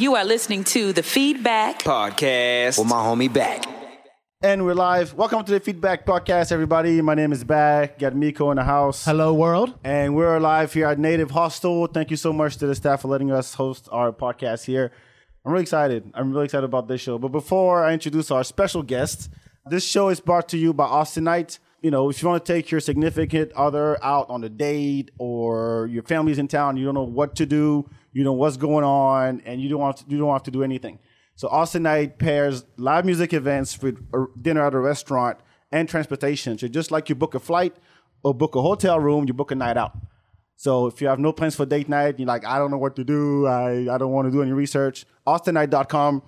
You are listening to the Feedback Podcast with my homie back. And we're live. Welcome to the Feedback Podcast, everybody. My name is Back. Got Miko in the house. Hello, world. And we're live here at Native Hostel. Thank you so much to the staff for letting us host our podcast here. I'm really excited. I'm really excited about this show. But before I introduce our special guest, this show is brought to you by Austinite. You know, if you want to take your significant other out on a date or your family's in town, you don't know what to do, you know what's going on, and you don't want to, you don't have to do anything. So Austin Austinite pairs live music events with dinner at a restaurant and transportation. So just like you book a flight or book a hotel room, you book a night out. So if you have no plans for date night, you're like, I don't know what to do, I, I don't want to do any research, austinite.com.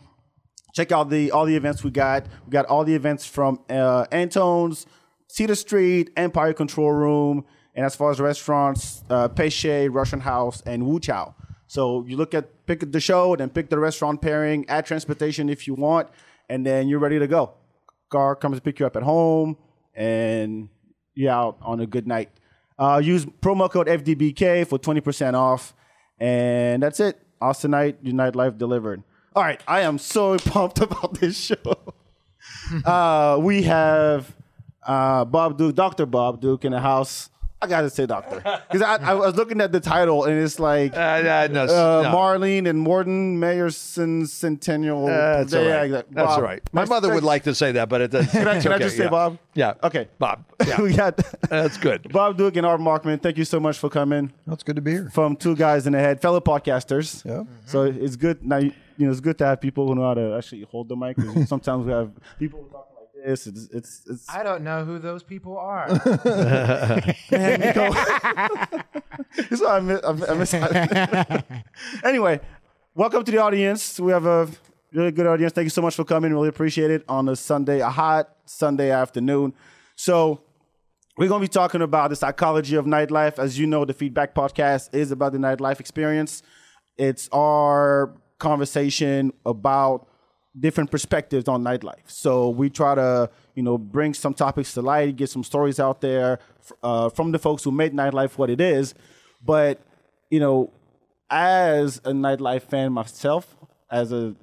Check out the all the events we got. We got all the events from uh, Antone's, Cedar Street, Empire Control Room, and as far as restaurants, uh, Peche, Russian House, and Wu Chow. So you look at pick the show, then pick the restaurant pairing, add transportation if you want, and then you're ready to go. Car comes to pick you up at home, and you're out on a good night. Uh, use promo code FDBK for 20% off, and that's it. Austinite, your nightlife delivered. All right, I am so pumped about this show. uh, we have uh, Bob Duke, Dr. Bob Duke in the house. I gotta say doctor because I, I was looking at the title and it's like Uh, uh, no, uh, no. Marlene and Morton Meyerson Centennial. Uh, That's all Yeah, right. That's Bob. all right. My mother would like to say that, but it doesn't. Can I, it's can I okay, just say yeah. Bob? Yeah. Okay. Bob. Yeah. we got That's good. Bob Duke and Art Markman. Thank you so much for coming That's good to be here. from two guys in the head, fellow podcasters. Yeah. So it's good now. You you know, it's good to have people who know how to actually hold the mic. Sometimes we have people who talking like this. It's it's, it's I don't know who those people are. man, Nico. That's why I miss. I miss anyway, welcome to the audience. We have a really good audience. Thank you so much for coming. Really appreciate it on a Sunday, a hot Sunday afternoon. So we're going to be talking about the psychology of nightlife. As you know, the Feedback Podcast is about the nightlife experience. It's our conversation about different perspectives on nightlife. So we try to, you know, bring some topics to light, get some stories out there uh, from the folks who made nightlife what it is. But, you know, as a nightlife fan myself, as a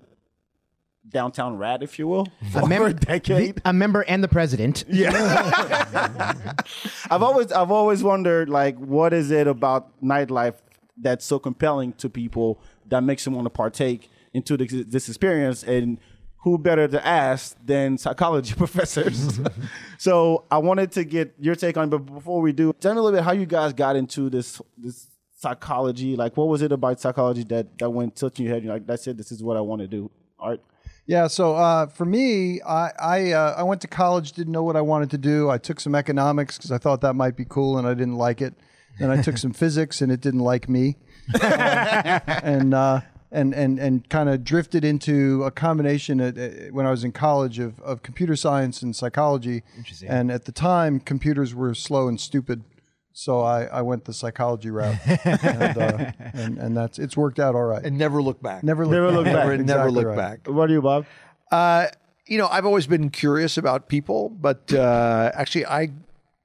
downtown rat, if you will, for a decade, a member and the president. Yeah, I've always I've always wondered like what is it about nightlife that's so compelling to people that makes them want to partake into this, this experience and who better to ask than psychology professors so i wanted to get your take on it but before we do tell me a little bit how you guys got into this this psychology like what was it about psychology that that went tilting your head you're like that's it this is what i want to do art Yeah. So uh, for me, I I, uh, I went to college, didn't know what I wanted to do. I took some economics because I thought that might be cool, and I didn't like it. Then I took some physics, and it didn't like me. And uh, and and and kind of drifted into a combination at, uh, when I was in college of, of computer science and psychology. Interesting. And at the time, computers were slow and stupid. So I, I went the psychology route, and, uh, and and that's it's worked out all right. And never look back. Never look Never look back. Never, never look right. back. what are you bob Uh, you know, I've always been curious about people, but uh, actually, I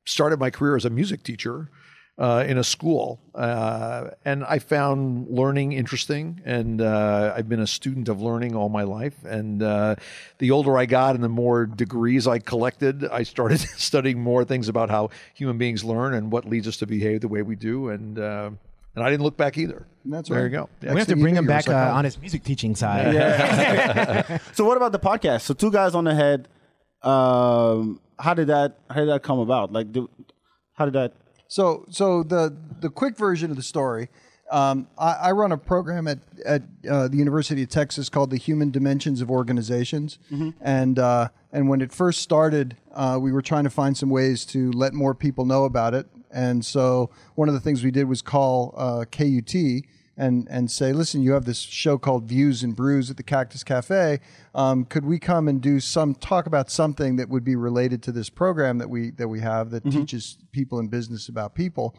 started my career as a music teacher uh, in a school, uh, and I found learning interesting. And uh, I've been a student of learning all my life. And uh, the older I got, and the more degrees I collected, I started studying more things about how human beings learn and what leads us to behave the way we do. And uh, and I didn't look back either. That's there right. you go. Yeah. We have to bring him back uh, on his music teaching side. So what about the podcast? So two guys on the head. Um, how did that how did that come about? Like, do, how did that? So, so the the quick version of the story. Um, I, I run a program at at uh, the University of Texas called the Human Dimensions of Organizations, and uh, and when it first started, uh, we were trying to find some ways to let more people know about it. And so, one of the things we did was call uh, KUT and and say, listen, you have this show called Views and Brews at the Cactus Cafe. Um, could we come and do some talk about something that would be related to this program that we that we have that teaches people in business about people?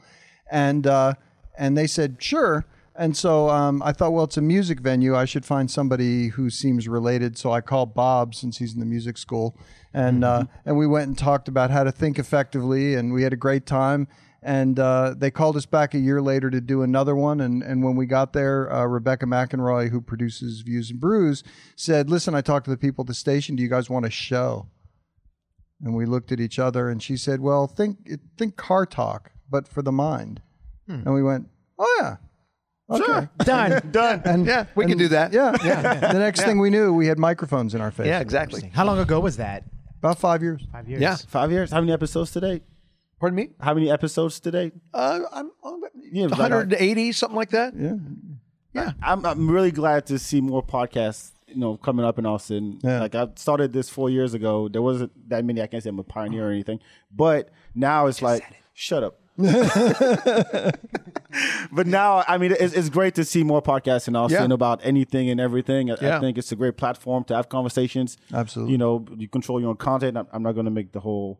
And uh, and they said sure. And so um, I thought, well, it's a music venue. I should find somebody who seems related. So I called Bob since he's in the music school, and uh, and we went and talked about how to think effectively, and we had a great time. And uh, they called us back a year later to do another one. And, and when we got there, uh, Rebecca McInroy, who produces Views and Brews, said, Listen, I talked to the people at the station. Do you guys want a show? And we looked at each other, and she said, Well, think, think car talk, but for the mind. And we went, Oh, yeah. Okay. Done. Done. And, Yeah, we can do that. Yeah. yeah. The next thing we knew, we had microphones in our face. Yeah, exactly. How long ago was that? About five years. Five years. Yeah. Five years. How many episodes today? Pardon me? How many episodes today? Uh, I'm, I'm Yeah, like, 180, something like that. Yeah. Yeah. I'm, I'm really glad to see more podcasts, you know, coming up in Austin. Yeah. Like I started this four years ago. There wasn't that many. I can't say I'm a pioneer or anything, but now it's like, shut up. but now, I mean, it's, it's great to see more podcasts in Austin Yeah. about anything and everything. I, I think it's a great platform to have conversations. Absolutely. You know, you control your own content. I'm, I'm not going to make the whole.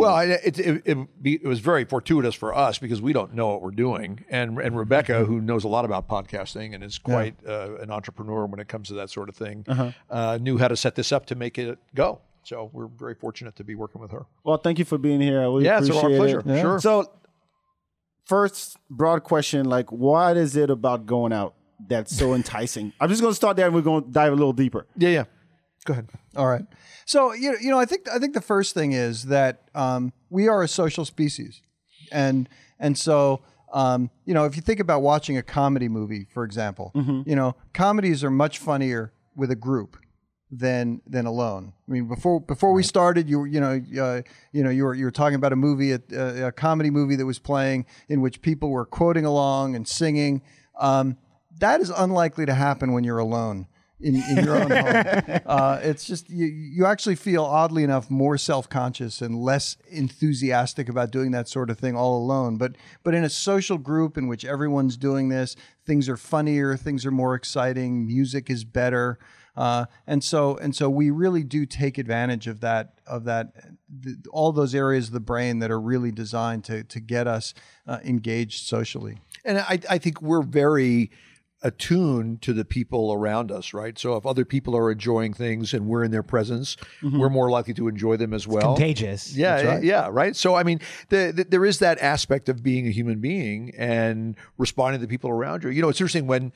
Well, I- it, it, it, be, it was very fortuitous for us because we don't know what we're doing, and and Rebecca, who knows a lot about podcasting and is quite uh, an entrepreneur when it comes to that sort of thing, uh, knew how to set this up to make it go. So we're very fortunate to be working with her. Well, thank you for being here. We Yeah, it's our pleasure. Yeah. Sure. So, first broad question: like, what is it about going out that's so enticing? I'm just going to start there, and we're going to dive a little deeper. Yeah, yeah. Go ahead. All right. So you know, you know, I think I think the first thing is that um, we are a social species, and and so um, you know, if you think about watching a comedy movie, for example, you know, comedies are much funnier with a group than than alone. I mean, before before we started, you were- you know uh, you know you were you were talking about a movie, a, a comedy movie that was playing in which people were quoting along and singing. Um, that is unlikely to happen when you're alone in, in your own home. Uh, it's just you, you actually feel oddly enough more self-conscious and less enthusiastic about doing that sort of thing all alone. But but in a social group in which everyone's doing this, things are funnier, things are more exciting, music is better. Uh, and so and so we really do take advantage of that of that th- all those areas of the brain that are really designed to to get us uh, engaged socially. And I, I think we're very attuned to the people around us, right? So if other people are enjoying things and we're in their presence, mm-hmm. we're more likely to enjoy them as well. Contagious. Yeah, yeah, right. So I mean, the, the, there is that aspect of being a human being and responding to the people around you. You know, it's interesting when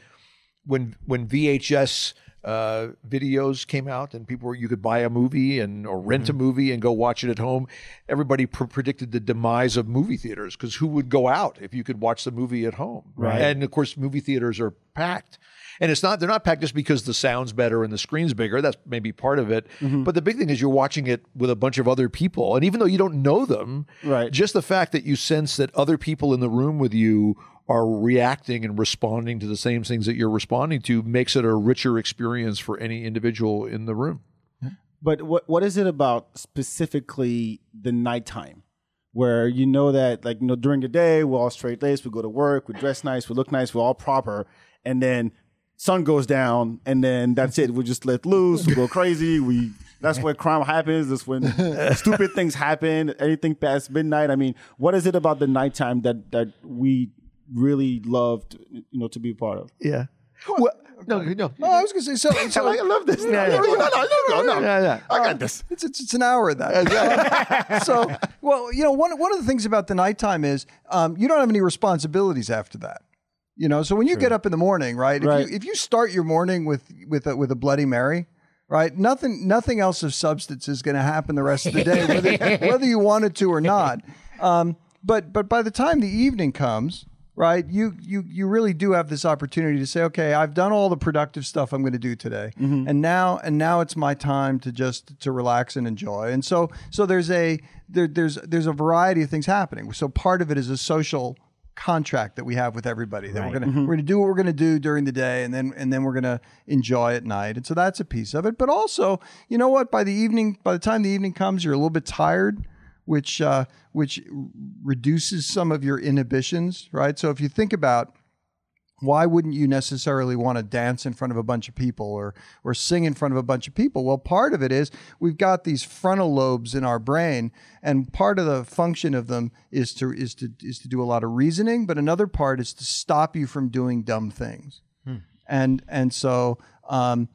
when when VHS uh, videos came out and people were you could buy a movie and or rent a movie and go watch it at home. Everybody pr- predicted the demise of movie theaters because who would go out if you could watch the movie at home? Right. And of course, movie theaters are packed. And it's not they're not packed just because the sound's better and the screen's bigger. That's maybe part of it. But the big thing is you're watching it with a bunch of other people. And even though you don't know them, Right. just the fact that you sense that other people in the room with you are reacting and responding to the same things that you're responding to makes it a richer experience for any individual in the room. But what what is it about specifically the nighttime? Where you know that like you know during the day we're all straight laced, we go to work, we dress nice, we look nice, we're all proper, and then sun goes down, and then that's it. We just let loose, we go crazy. We that's where crime happens. That's when stupid things happen. Anything past midnight. I mean, what is it about the nighttime that that we really loved, you know, to be a part of? Yeah. Well, no, no. Oh, I was going to say so. so I love this. Yeah, yeah. No, no, no, no, no. Yeah, yeah. I got this. It's, it's, it's an hour of that. so, well, you know, one, one of the things about the nighttime is um, you don't have any responsibilities after that. You know, so when you get up in the morning, right? If, Right. You, if you start your morning with with a, with a Bloody Mary, right? Nothing nothing else of substance is going to happen the rest of the day, whether, whether you wanted to or not. Um, but but by the time the evening comes, right? You you you really do have this opportunity to say, okay, I've done all the productive stuff I'm going to do today, mm-hmm. and now and now it's my time to just to relax and enjoy. And so so there's a there, there's there's a variety of things happening. So part of it is a social contract that we have with everybody that we're gonna mm-hmm. we're gonna do what we're gonna do during the day and then and then we're gonna enjoy at night. And so that's a piece of it. But also you know what? By the evening by the time the evening comes you're a little bit tired which uh, which reduces some of your inhibitions right so if you think about why wouldn't you necessarily want to dance in front of a bunch of people or or sing in front of a bunch of people? Well, part of it is we've got these frontal lobes in our brain, and part of the function of them is to is to is to do a lot of reasoning, but another part is to stop you from doing dumb things. And and so um,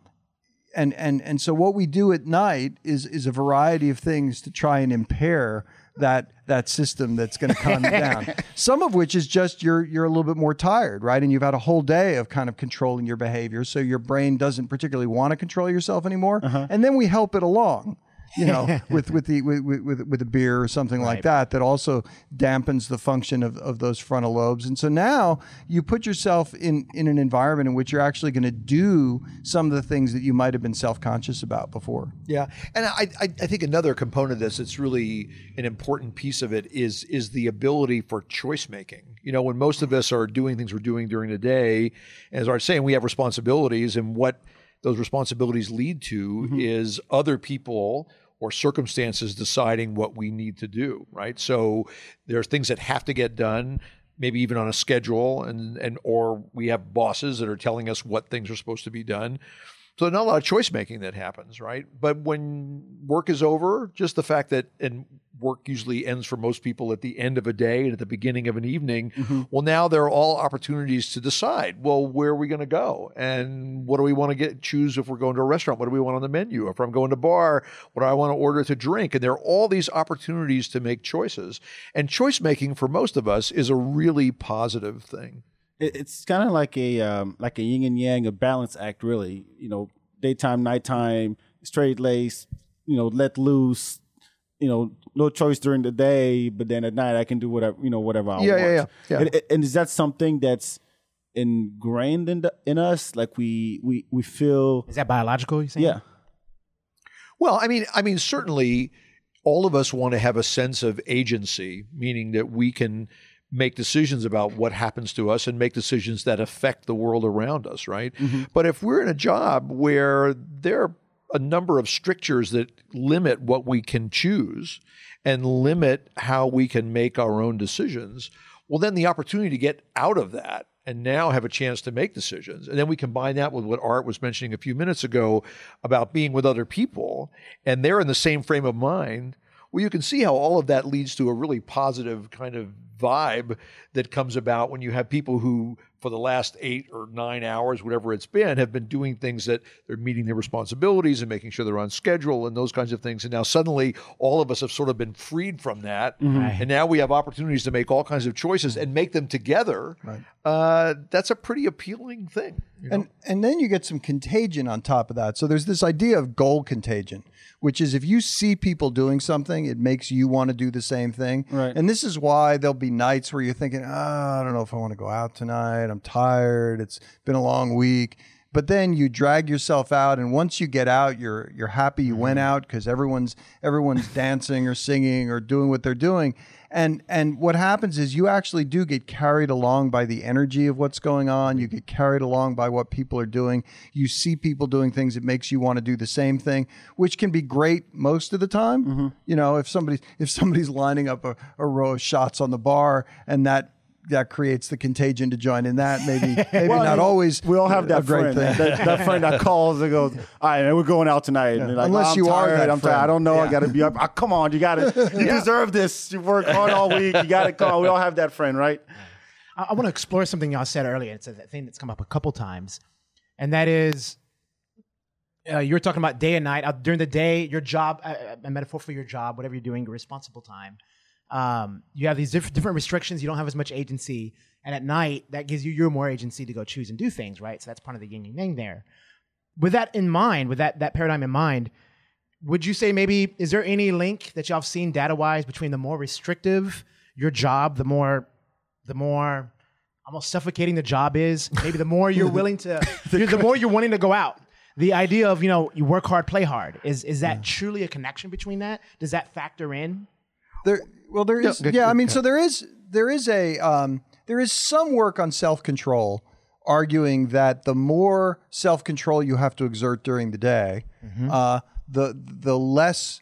and and and so what we do at night is is a variety of things to try and impair that that system that's going to calm you down. Some of which is just you're you're a little bit more tired, right? And you've had a whole day of kind of controlling your behavior, so your brain doesn't particularly want to control yourself anymore. Uh-huh. And then we help it along. You know, with with the with, with with a beer or something like that, that also dampens the function of, of those frontal lobes. And so now you put yourself in in an environment in which you're actually going to do some of the things that you might have been self conscious about before. Yeah, and I, I, I think another component of this that's really an important piece of it is is the ability for choice making. You know, when most of us are doing things we're doing during the day, as I was saying, we have responsibilities, and what those responsibilities lead to mm-hmm. is other people or circumstances deciding what we need to do. Right. So there's things that have to get done maybe even on a schedule and and or we have bosses that are telling us what things are supposed to be done so not a lot of choice making that happens, right? But when work is over, just the fact that and work usually ends for most people at the end of a day and at the beginning of an evening. Mm-hmm. Well, now there are all opportunities to decide. Well, where are we going to go, and what do we want to get? Choose if we're going to a restaurant. What do we want on the menu? If I'm going to bar, what do I want to order to drink? And there are all these opportunities to make choices. And choice making for most of us is a really positive thing. It, it's kind of like a um, like a yin and yang, a balance act, really. You know, daytime, nighttime, straight lace. You know, let loose. You know, no choice during the day, but then at night I can do whatever you know whatever I Yeah, want. yeah, yeah, yeah. And, and is that something that's ingrained in the, in us? Like we we we feel Is that biological? You saying? yeah. Well, I mean, I mean, certainly, all of us want to have a sense of agency, meaning that we can make decisions about what happens to us and make decisions that affect the world around us, right? Mm-hmm. But if we're in a job where there are a number of strictures that limit what we can choose and limit how we can make our own decisions, well, then the opportunity to get out of that and now have a chance to make decisions. And then we combine that with what Art was mentioning a few minutes ago about being with other people, and they're in the same frame of mind. Well, you can see how all of that leads to a really positive kind of vibe that comes about when you have people who, for the last eight or nine hours, whatever it's been, have been doing things that they're meeting their responsibilities and making sure they're on schedule and those kinds of things. And now suddenly all of us have sort of been freed from that. And now we have opportunities to make all kinds of choices and make them together. Uh, that's a pretty appealing thing. you know? And and then you get some contagion on top of that. So there's this idea of goal contagion, which is if you see people doing something, it makes you want to do the same thing. Right. And this is why there'll be nights where you're thinking, oh, I don't know if I want to go out tonight. I'm tired. It's been a long week. But then you drag yourself out, and once you get out, you're you're happy you went mm-hmm. out because everyone's everyone's dancing or singing or doing what they're doing. And and what happens is you actually do get carried along by the energy of what's going on. You get carried along by what people are doing. You see people doing things that makes you want to do the same thing, which can be great most of the time. Mm-hmm. You know, if somebody's if somebody's lining up a, a row of shots on the bar and that that creates the contagion to join in that maybe maybe Well, I not mean, always We all have that great friend. thing. That, that friend that calls and goes, "All right, man, we're going out tonight." And like, Unless "Oh, I'm you are that I'm friend. tired. I don't know. I got to be up. Ah, come on, you got to. You deserve this. You worked hard all week. You got to come. on. We all have that friend, right? I, I want to explore something y'all said earlier. It's a thing that's come up a couple times, and that is uh, you were talking about day and night. Uh, during the day, your job, uh, a metaphor for your job, whatever you're doing, your responsible time. Um, you have these diff- different restrictions. You don't have as much agency, and at night, that gives you your more agency to go choose and do things. Right. So that's part of the yin and yang there. With that in mind, with that that paradigm in mind, would you say maybe is there any link that y'all have seen data wise between the more restrictive your job, the more the more almost suffocating the job is, maybe the more you're willing to the, the more you're wanting to go out. The idea of, you know, you work hard, play hard. Is is that truly a connection between that? Does that factor in? There, well, there is. Yeah, I mean, so there is there is a um, there is some work on self control, arguing that the more self control you have to exert during the day, uh, the the less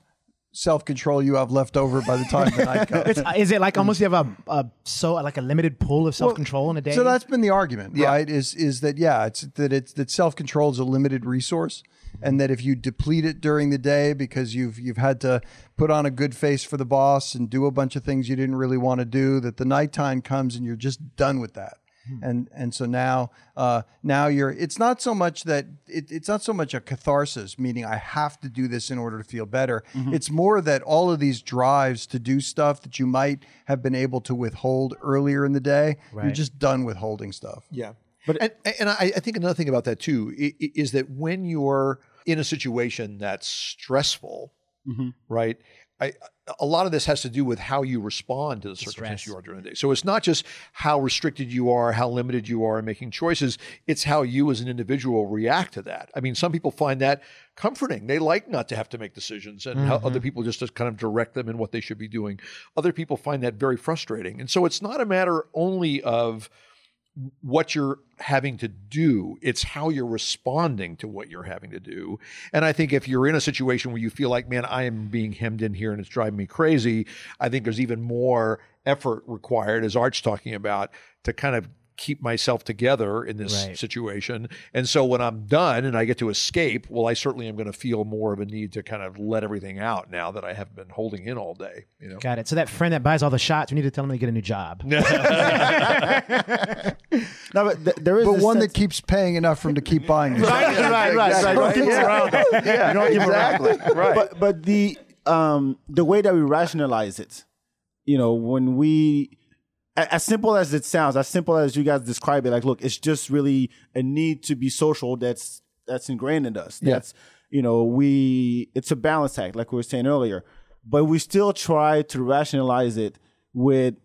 self control you have left over by the time the night comes. It's, is it like almost you have a, a so like a limited pool of self control in a day? So that's been the argument, right? Is is that yeah, it's that it's that self control is a limited resource, and that if you deplete it during the day because you've you've had to put on a good face for the boss and do a bunch of things you didn't really want to do, that the nighttime comes and you're just done with that. and and so now uh, now you're it's not so much that it, it's not so much a catharsis meaning i have to do this in order to feel better. It's more that all of these drives to do stuff that you might have been able to withhold earlier in the day you're just done withholding stuff. Yeah. But and, and I, I think another thing about that too i- i- is that when you're in a situation that's stressful, mm-hmm. right? I, a lot of this has to do with how you respond to the circumstance stress. you are during the day. So it's not just how restricted you are, how limited you are in making choices. It's how you as an individual react to that. I mean, some people find that comforting. They like not to have to make decisions and how other mm-hmm. people just to kind of direct them in what they should be doing. Other people find that very frustrating. And so it's not a matter only of what you're having to do. It's how you're responding to what you're having to do. And I think if you're in a situation where you feel like, man, I am being hemmed in here and it's driving me crazy, I think there's even more effort required, as Art's talking about, to kind of keep myself together in this Right. situation. And so when I'm done and I get to escape, well, I certainly am going to feel more of a need to kind of let everything out now that I have been holding in all day. You know? Got it. So that friend that buys all the shots, we need to tell him to get a new job. No, but th- there is but one sense- that keeps paying enough for him to keep buying it. right, right, right, right. Don't keep it around. though. Yeah, You don't keep it exactly. Right. But but the um the way that we rationalize it, you know, when we a- as simple as it sounds, as simple as you guys describe it, like, look, it's just really a need to be social that's that's ingrained in us. Yeah. That's you know, we it's a balance act, like we were saying earlier. But we still try to rationalize it with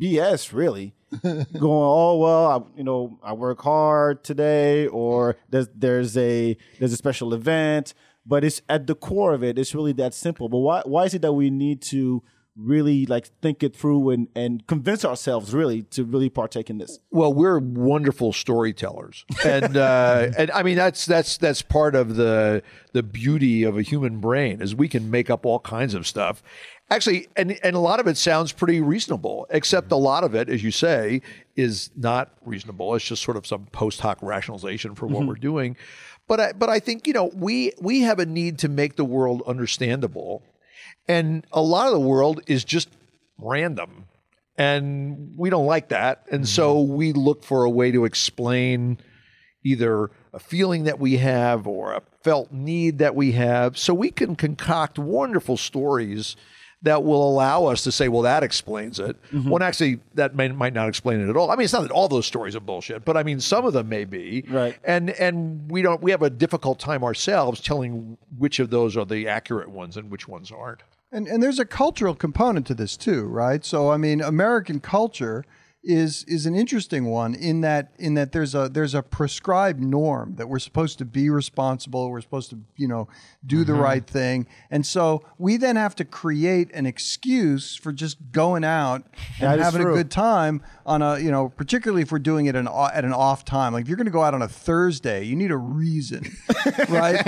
BS, really. Going, oh well, I, you know, I work hard today, or there's there's a there's a special event, but it's at the core of it. It's really that simple. But why why is it that we need to really like think it through and and convince ourselves really to really partake in this? Well, we're wonderful storytellers, and uh, and I mean that's that's that's part of the the beauty of a human brain is we can make up all kinds of stuff. Actually, and and a lot of it sounds pretty reasonable, except a lot of it, as you say, is not reasonable. It's just sort of some post hoc rationalization for what we're doing. But I, but I think you know we we have a need to make the world understandable, and a lot of the world is just random and we don't like that. And so mm-hmm. we look for a way to explain either a feeling that we have or a felt need that we have so we can concoct wonderful stories that will allow us to say well that explains it. Mm-hmm. When actually that may, might not explain it at all. I mean it's not that all those stories are bullshit but i mean some of them may be. Right. and and we don't we have a difficult time ourselves telling which of those are the accurate ones and which ones aren't And and there's a cultural component to this too, right? So I mean, American culture is is an interesting one in that in that there's a there's a prescribed norm that we're supposed to be responsible, we're supposed to, you know, do the right thing. And so we then have to create an excuse for just going out and is having a good time on a, you know, particularly if we're doing it an, at an off time. Like if you're going to go out on a Thursday, you need a reason, right?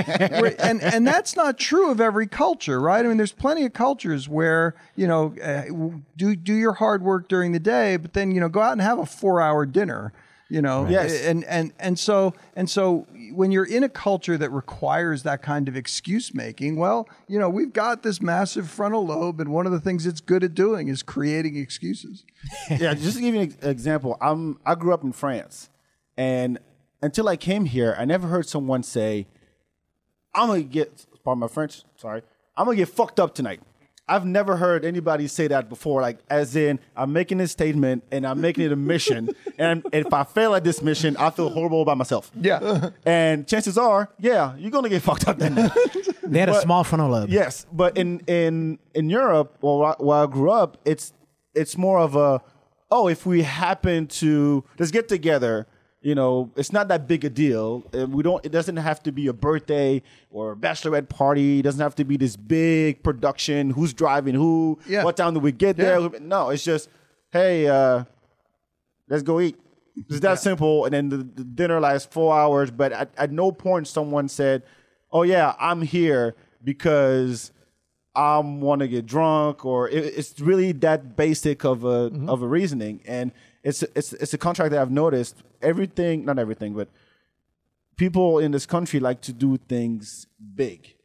And and that's not true of every culture, right? I mean, there's plenty of cultures where you know uh, do do your hard work during the day, but then you know go out and have a four hour dinner. You know, Yes. and and and so and so when you're in a culture that requires that kind of excuse making, well, you know, we've got this massive frontal lobe, and one of the things it's good at doing is creating excuses. yeah, just to give you an example, I'm I grew up in France, and until I came here, I never heard someone say, "I'm gonna get." Pardon my French. Sorry, I'm gonna get fucked up tonight. I've never heard anybody say that before. Like, as in, I'm making this statement and I'm making it a mission, and if I fail at this mission, I feel horrible about myself. yeah And chances are, yeah, you're gonna get fucked up that night. They had a But- small frontal lobe. Yes, but in in in Europe, well, where I- where I grew up, it's it's more of a oh, if we happen to let's get together, you know, it's not that big a deal. Uh, We don't. It doesn't have to be a birthday or a bachelorette party. It doesn't have to be this big production. Who's driving? Who? Yeah. What time do we get there? No, it's just hey, uh, let's go eat. It's that simple. And then the, the dinner lasts four hours. But at, at no point someone said, "Oh yeah, I'm here because I want to get drunk," or it, it's really that basic of a of a reasoning. And it's it's it's a contract that I've noticed. Everything, not everything, but people in this country like to do things big.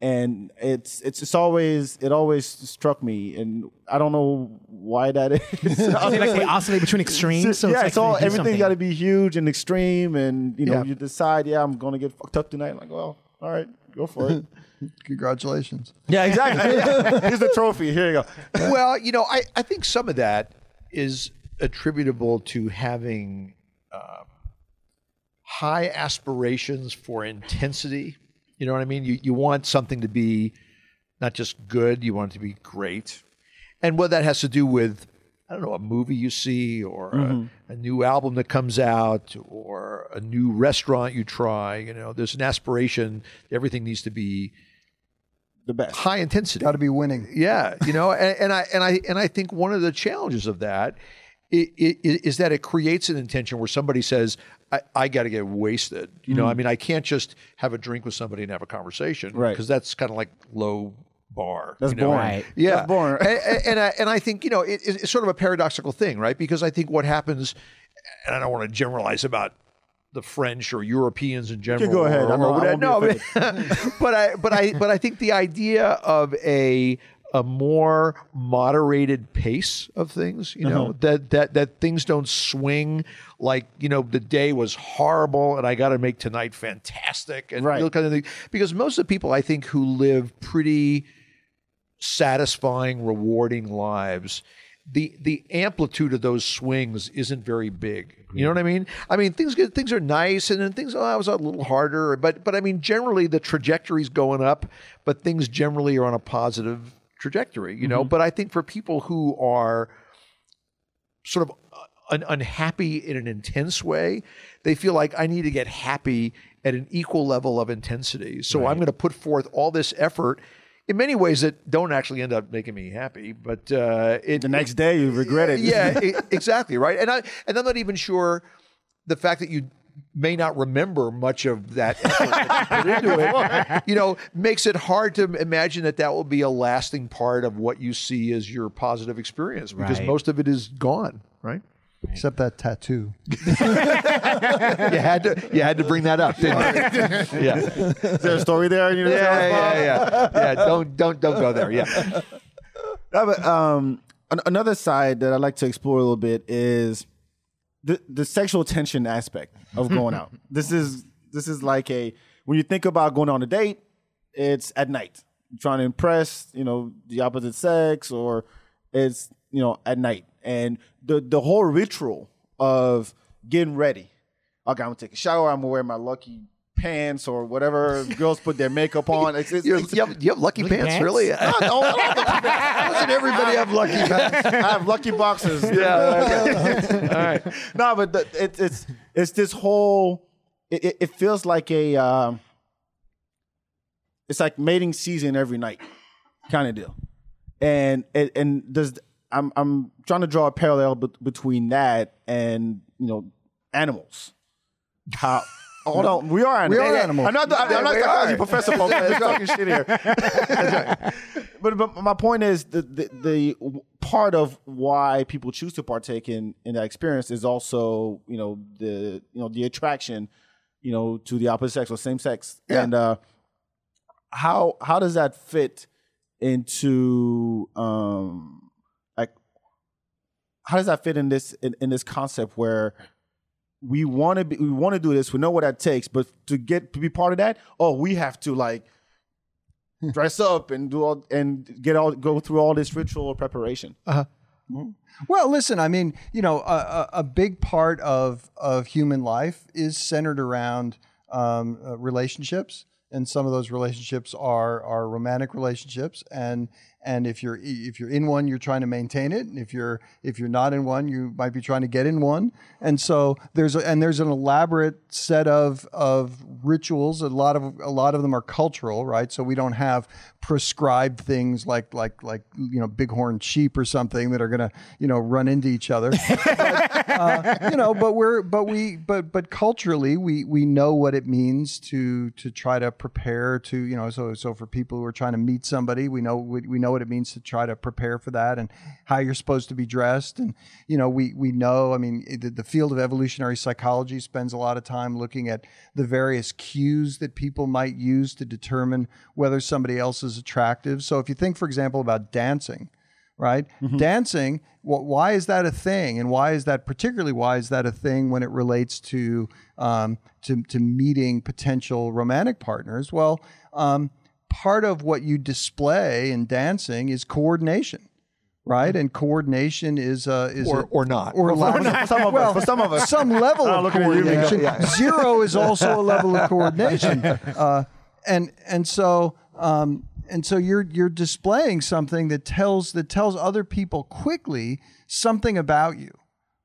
and it's it's it's always it always struck me, and I don't know why that is. It's like they oscillate between extremes. So yeah, it's, it's, like all they do everything's something. got to be huge and extreme, and you know Yeah. you decide, yeah, I'm gonna get fucked up tonight. like, well, all right, go for it. Congratulations. yeah, exactly. Here's the trophy. Here you go. well, you know, I, I think some of that is attributable to having uh, high aspirations for intensity. You know what I mean? You, you want something to be not just good, you want it to be great. And what that has to do with, I don't know, a movie you see or a, a new album that comes out or a new restaurant you try. You know, there's an aspiration. Everything needs to be The best. high intensity. Got to be winning. Yeah, you know, and, and I and I and I think one of the challenges of that is that it creates an intention where somebody says, "I, I got to get wasted." You know, I mm. mean, I can't just have a drink with somebody and have a conversation, Right. Because that's kind of like low bar. That's you know? boring. Right. Yeah, That's boring. and, and- and I and I think you know it, it's sort of a paradoxical thing, right? Because I think what happens, and I don't want to generalize about the French or Europeans in general. go ahead. or- I'm or not- I whatever. won't be No, but, but I but I but I think the idea of a a more moderated pace of things, you know, Uh-huh. that that that things don't swing like you know the day was horrible and I got to make tonight fantastic and Right. kind of thing. Because most of the people I think who live pretty satisfying, rewarding lives, the the amplitude of those swings isn't very big. You know what I mean? I mean things get things are nice and then things oh that was a little harder, but but I mean generally the trajectory's going up, but things generally are on a positive trajectory, you know? But I think for people who are sort of un- unhappy in an intense way, they feel like I need to get happy at an equal level of intensity. So I'm going to put forth all this effort in many ways that don't actually end up making me happy, but uh, it, The next day you regret it. yeah, e- exactly right. And I and I'm not even sure the fact that you may not remember much of that effort that you put into it, you know, makes it hard to imagine that that will be a lasting part of what you see as your positive experience because Right. most of it is gone, right? Except that tattoo. You had to you had to bring that up, didn't you? Yeah. Is there a story there? You know, Yeah, yeah, yeah, yeah. Don't don't don't go there. Yeah. No, but, um, an- another side that I'd like to explore a little bit is the the sexual tension aspect of going out. This is this is like a when you think about going on a date, it's at night. You're trying to impress, you know, the opposite sex, or it's you know at night, and the the whole ritual of getting ready. Okay, I'm gonna take a shower. I'm gonna wear my lucky pants or whatever girls put their makeup on. It's, it's, You're, it's- you, have, you have lucky, pants, pants? really? No, no, Doesn't everybody have lucky pants? I have lucky boxes. Yeah. Okay. All right. no, but the, it, it's it's this whole. It, it, it feels like a. Um, it's like mating season every night, kind of deal, and and, and does I'm I'm trying to draw a parallel bet between that and you know animals. How. Hold on, we are animals. are animals. I'm not. I'm, I'm not we psychology are. professor, folks. Just talking shit here. but, but my point is the, the the part of why people choose to partake in in that experience is also you know the you know the attraction you know to the opposite sex or same sex and uh how how does that fit into um like how does that fit in this in, in this concept where we want to be we want to do this we know what that takes but to get to be part of that oh we have to like dress up and do all and get all go through all this ritual preparation. Well, listen, I mean, you know, a, a, a big part of of human life is centered around um, uh, relationships, and some of those relationships are are romantic relationships, and and if you're if you're in one, you're trying to maintain it, and if you're if you're not in one, you might be trying to get in one, and so there's a, and there's an elaborate set of of rituals. A lot of a lot of them are cultural, right? So we don't have prescribed things like like like you know bighorn sheep or something that are gonna you know run into each other but, uh, you know but we're but we but but culturally we we know what it means to to try to prepare to you know so so for people who are trying to meet somebody we know we, we know what it means to try to prepare for that and how you're supposed to be dressed. And you know, we we know. I mean, the, the field of evolutionary psychology spends a lot of time looking at the various cues that people might use to determine whether somebody else is attractive. So if you think, for example, about dancing right? Dancing, wh- why is that a thing? And why is that particularly why is that a thing when it relates to um, to, to meeting potential romantic partners? Well, um, part of what you display in dancing is coordination. Right, and coordination is uh, is Or- a- or not. or lack For some of us, for some of us. some level of looking at you, Miko. coordination. Zero is also a level of coordination, uh, and and so um, and so you're you're displaying something that tells that tells other people quickly something about you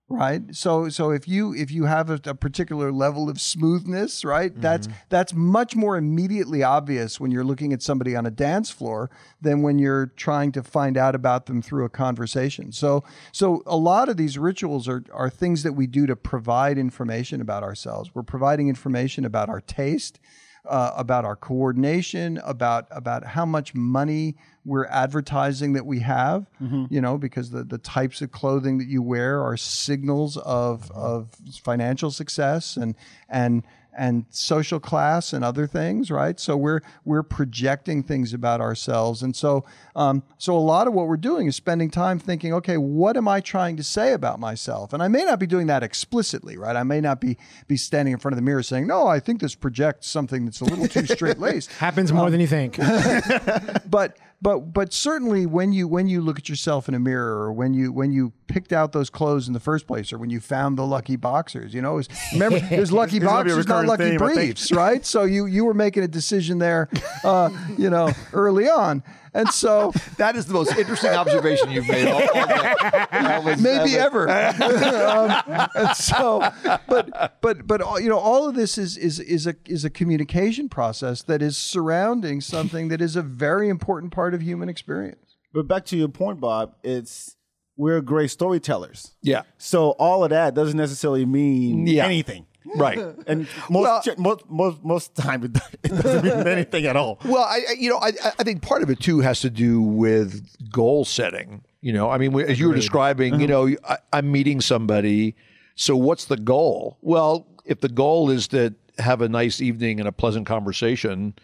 right? So so if you if you have a, a particular level of smoothness right that's that's much more immediately obvious when you're looking at somebody on a dance floor than when you're trying to find out about them through a conversation. So so a lot of these rituals are are things that we do to provide information about ourselves. We're providing information about our taste uh, about our coordination, about about how much money we're advertising that we have. You know, because the the types of clothing that you wear are signals of of financial success and and and social class and other things, right? So we're we're projecting things about ourselves, and so um, so a lot of what we're doing is spending time thinking, okay, what am I trying to say about myself? And I may not be doing that explicitly, right? I may not be be standing in front of the mirror saying, no, I think this projects something that's a little too straight laced Happens more than you think. but but but certainly when you when you look at yourself in a mirror or when you when you picked out those clothes in the first place or when you found the lucky boxers you know it was, remember there's lucky It's gonna be a boxers not lucky theme, briefs right? So you you were making a decision there uh, you know early on and so That is the most interesting observation you've made all, all day. Maybe ever. um, and so, but but but all, you know, all of this is is is a is a communication process that is surrounding something that is a very important part of human experience. But back to your point, Bob, it's we're great storytellers. Yeah. So all of that doesn't necessarily mean Yeah. anything. Right. And most Well- most most most time it doesn't mean anything at all. Well, I, you know, I, I think part of it too has to do with goal setting. You know, I mean, as you were describing, you know, I, I'm meeting somebody. So what's the goal? Well, if the goal is to have a nice evening and a pleasant conversation,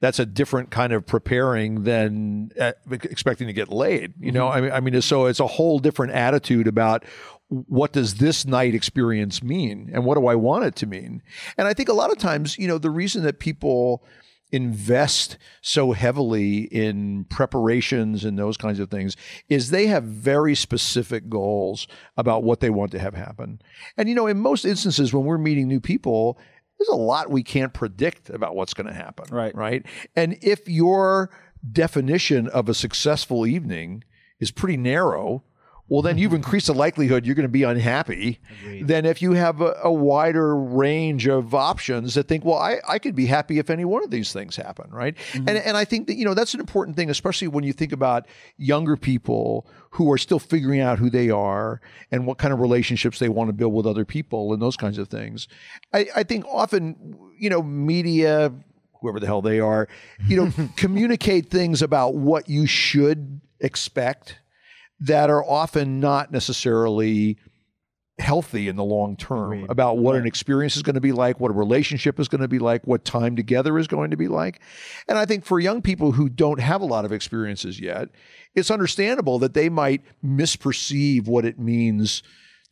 that's a different kind of preparing than uh, expecting to get laid. You know, I mean, I mean, so it's a whole different attitude about what does this night experience mean and what do I want it to mean? And I think a lot of times, you know, the reason that people invest so heavily in preparations and those kinds of things is they have very specific goals about what they want to have happen. And you know, in most instances when we're meeting new people, there's a lot we can't predict about what's going to happen. Right. Right. And if your definition of a successful evening is pretty narrow, well, then you've increased the likelihood you're going to be unhappy than if you have a, a wider range of options that think, well, I, I could be happy if any one of these things happen, right? Mm-hmm. And, and I think that, you know, that's an important thing, especially when you think about younger people who are still figuring out who they are and what kind of relationships they want to build with other people and those kinds of things. I, I think often, you know, media, whoever the hell they are, you know, communicate things about what you should expect that are often not necessarily healthy in the long term about what an experience is going to be like, what a relationship is going to be like, what time together is going to be like. And I think for young people who don't have a lot of experiences yet, it's understandable that they might misperceive what it means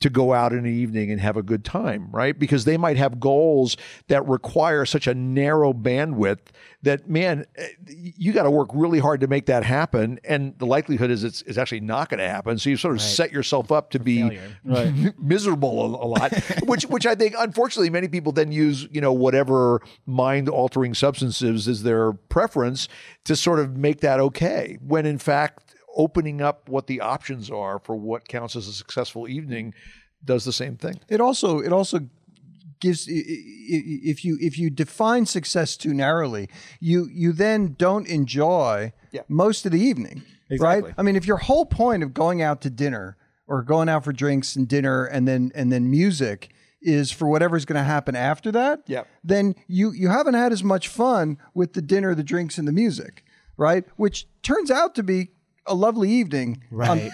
to go out in the evening and have a good time, right? Because they might have goals that require such a narrow bandwidth that, man, eh, you got to work really hard to make that happen. And the likelihood is it's, it's actually not going to happen. So you sort of set yourself up to be miserable a, a lot, which, which I think, unfortunately, many people then use, you know, whatever mind altering substances is their preference to sort of make that okay. When in fact, opening up what the options are for what counts as a successful evening does the same thing. It also it also gives if you if you define success too narrowly, you you then don't enjoy most of the evening, Exactly. right? I mean, if your whole point of going out to dinner or going out for drinks and dinner and then and then music is for whatever's going to happen after that, Yep. then you you haven't had as much fun with the dinner, the drinks, and the music, right? Which turns out to be a lovely evening. Um, right.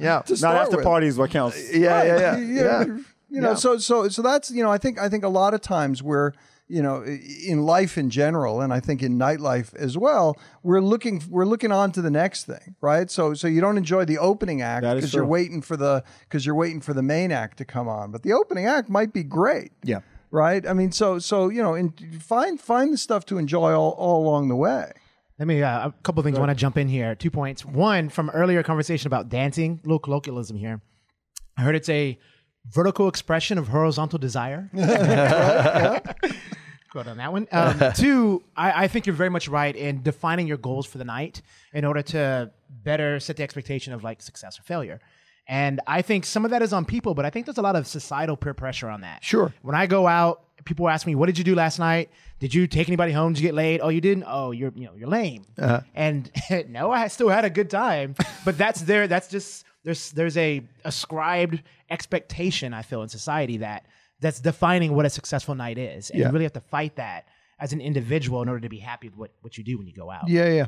yeah. to Not after with. parties what counts. yeah, yeah, yeah, yeah. You know, so so so that's you know, I think I think a lot of times we're you know in life in general, and I think in nightlife as well, we're looking we're looking on to the next thing, right? So so you don't enjoy the opening act because you're waiting for the because you're waiting for the main act to come on, but the opening act might be great. Yeah. Right. I mean, so so you know, in, find find the stuff to enjoy all, all along the way. Let me uh, a couple of things. Want to jump in here? Two points. One from earlier conversation about dancing. Little colloquialism here. I heard it's a vertical expression of horizontal desire. Quote on that one. Um, two, I, I think you're very much right in defining your goals for the night in order to better set the expectation of like success or failure. And I think some of that is on people, but I think there's a lot of societal peer pressure on that. Sure. When I go out, people ask me, "What did you do last night? Did you take anybody home? Did you get laid? Oh, you didn't. Oh, you're you know you're lame." Uh-huh. And no, I still had a good time. But that's there. That's just there's there's a ascribed expectation I feel in society that that's defining what a successful night is, and Yeah. you really have to fight that as an individual in order to be happy with what, what you do when you go out. Yeah, yeah.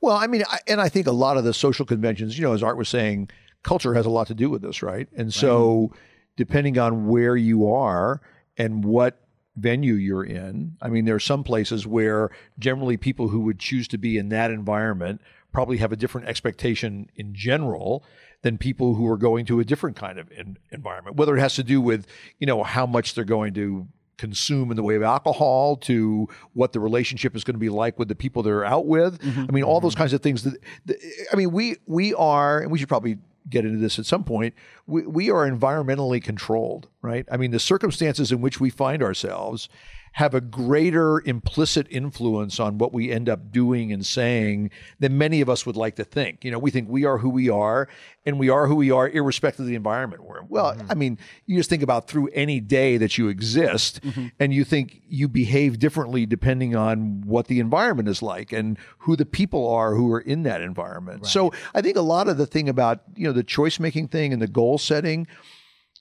Well, I mean, I, and I think a lot of the social conventions, you know, as Art was saying, culture has a lot to do with this, right? And so, depending on where you are and what venue you're in, I mean, there are some places where generally people who would choose to be in that environment probably have a different expectation in general than people who are going to a different kind of en- environment, whether it has to do with, you know, how much they're going to consume in the way of alcohol to what the relationship is going to be like with the people they're out with. Mm-hmm. I mean, all those mm-hmm. kinds of things that, that- I mean, we, we are, and we should probably get into this at some point. We, we are environmentally controlled, right? I mean, the circumstances in which we find ourselves have a greater implicit influence on what we end up doing and saying than many of us would like to think. You know, we think we are who we are and we are who we are irrespective of the environment we're in. Well, mm-hmm. I mean, you just think about through any day that you exist mm-hmm. and you think you behave differently depending on what the environment is like and who the people are who are in that environment. So I think a lot of the thing about, you know, the choice making thing and the goal setting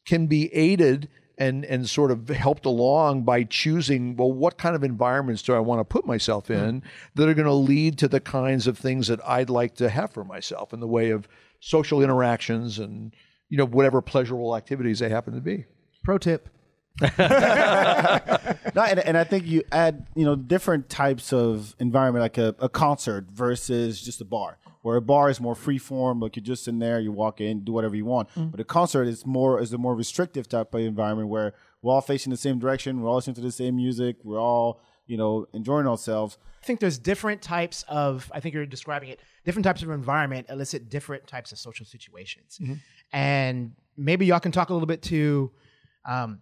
can be aided and and sort of helped along by choosing well what kind of environments do I want to put myself hmm. in that are going to lead to the kinds of things that I'd like to have for myself in the way of social interactions and you know whatever pleasurable activities they happen to be. Pro tip. No, and, and I think you add, you know, different types of environment, like a, a concert versus just a bar. Where a bar is more free form, like you're just in there, you walk in, do whatever you want. But a concert is more is a more restrictive type of environment where we're all facing the same direction, we're all listening to the same music, we're all, you know, enjoying ourselves. I think there's different types of, I think you're describing it, different types of environment elicit different types of social situations. And maybe y'all can talk a little bit to um,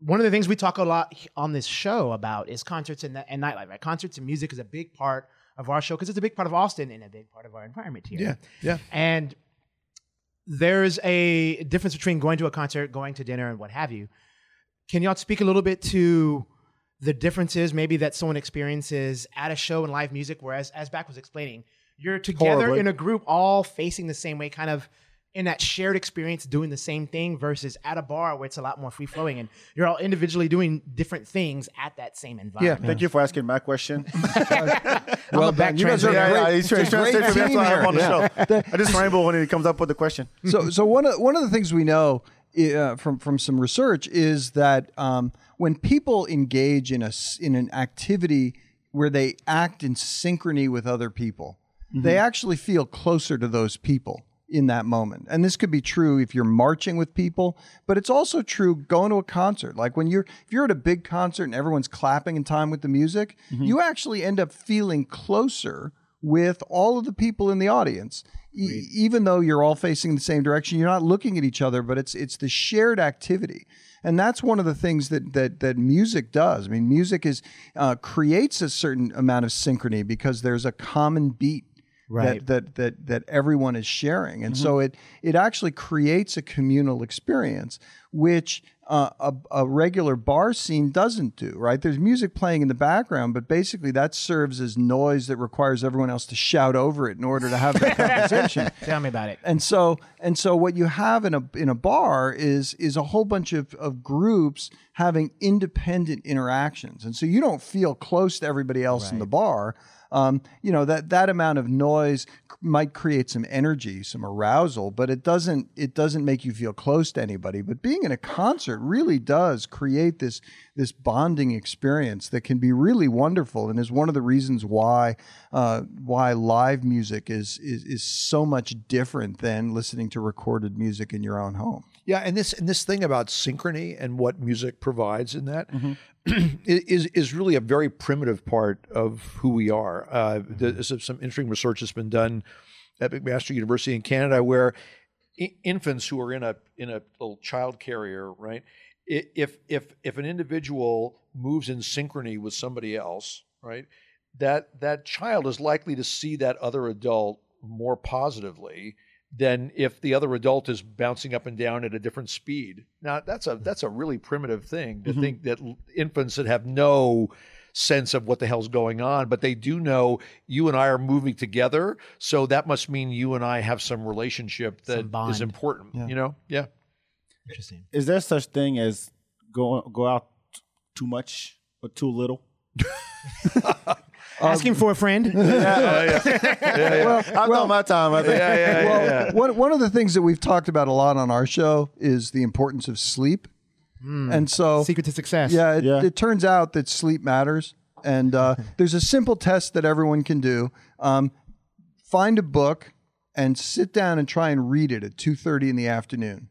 one of the things we talk a lot on this show about is concerts and, and nightlife. Right? Concerts and music is a big part of our show because it's a big part of Austin and a big part of our environment here. yeah. yeah. And there's a difference between going to a concert, going to dinner, and what have you. Can y'all speak a little bit to the differences maybe that someone experiences at a show in live music, whereas as Back was explaining, you're together Horribly. in a group all facing the same way, kind of in that shared experience doing the same thing versus at a bar where it's a lot more free flowing and you're all individually doing different things at that same environment. Yeah, thank you for asking my question. Well back done. You guys are translator. yeah, great, yeah, he's trying, it's a he's trying to great for me, that's team why I'm on the show. I just ramble when he comes up with the question. so so one of one of the things we know uh, from from some research is that um, when people engage in a s- in an activity where they act in synchrony with other people, they actually feel closer to those people in that moment. And this could be true if you're marching with people, but it's also true going to a concert. Like when you're if you're at a big concert and everyone's clapping in time with the music, you actually end up feeling closer with all of the people in the audience. E- even though you're all facing the same direction, you're not looking at each other, but it's it's the shared activity. And that's one of the things that that that music does. I mean, music is uh, creates a certain amount of synchrony because there's a common beat Right. that, that that that everyone is sharing, and so it it actually creates a communal experience, which uh, a, a regular bar scene doesn't do. Right? There's music playing in the background, but basically that serves as noise that requires everyone else to shout over it in order to have that conversation. Tell me about it. And so and so what you have in a in a bar is is a whole bunch of, of groups having independent interactions. And so you don't feel close to everybody else in the bar. Um, you know that that amount of noise might create some energy, some arousal, but it doesn't it doesn't make you feel close to anybody. But being in a concert really does create this this bonding experience that can be really wonderful, and is one of the reasons why uh, why live music is, is is so much different than listening to recorded music in your own home. Yeah, and this and this thing about synchrony and what music provides in that is is really a very primitive part of who we are. Uh, there's some interesting research that's been done at McMaster University in Canada, where i- infants who are in a in a little child carrier, right? If if if an individual moves in synchrony with somebody else, right, that that child is likely to see that other adult more positively than if the other adult is bouncing up and down at a different speed. Now that's a that's a really primitive thing to mm-hmm. think that infants that have no sense of what the hell's going on, but they do know you and I are moving together, so that must mean you and I have some relationship that is Some bond. important. You know, yeah. Interesting. Is there such thing as go go out too much or too little? Asking for a friend. I've done my time. I think. well, one, one of the things that we've talked about a lot on our show is the importance of sleep. And so, Secret to success. yeah it, Yeah. it turns out that sleep matters. And uh, there's a simple test that everyone can do. Um, find a book and sit down and try and read it at 2.30 in the afternoon.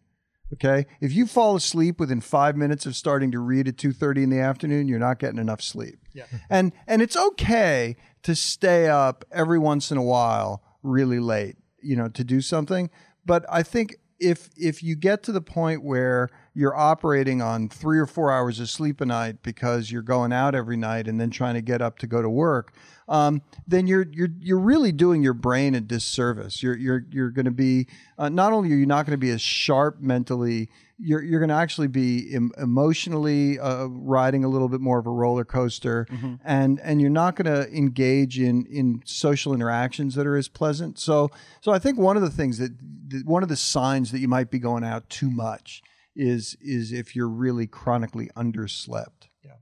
Okay? If you fall asleep within five minutes of starting to read at 2.30 in the afternoon, you're not getting enough sleep. Yeah. And, and it's okay to stay up every once in a while really late, you know, to do something. But I think if if you get to the point where you're operating on three or four hours of sleep a night because you're going out every night and then trying to get up to go to work, um, then you're you're you're really doing your brain a disservice. You're you're you're going to be uh, not only are you not going to be as sharp mentally, you're you're going to actually be em- emotionally uh, riding a little bit more of a roller coaster, and and you're not going to engage in in social interactions that are as pleasant. So so I think one of the things that, that one of the signs that you might be going out too much is is if you're really chronically underslept. Yeah,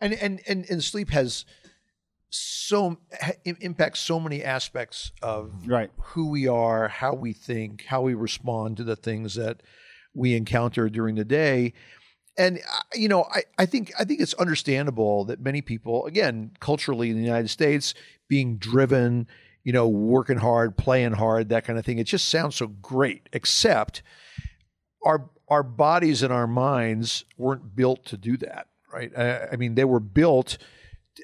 and and and, and sleep has so impacts so many aspects of Right. who we are, how we think, how we respond to the things that we encounter during the day. And uh, you know, I, I think I think it's understandable that many people, again, culturally in the United States, being driven, you know, working hard, playing hard, that kind of thing, it just sounds so great. Except our our bodies and our minds weren't built to do that, right? I, I mean, they were built.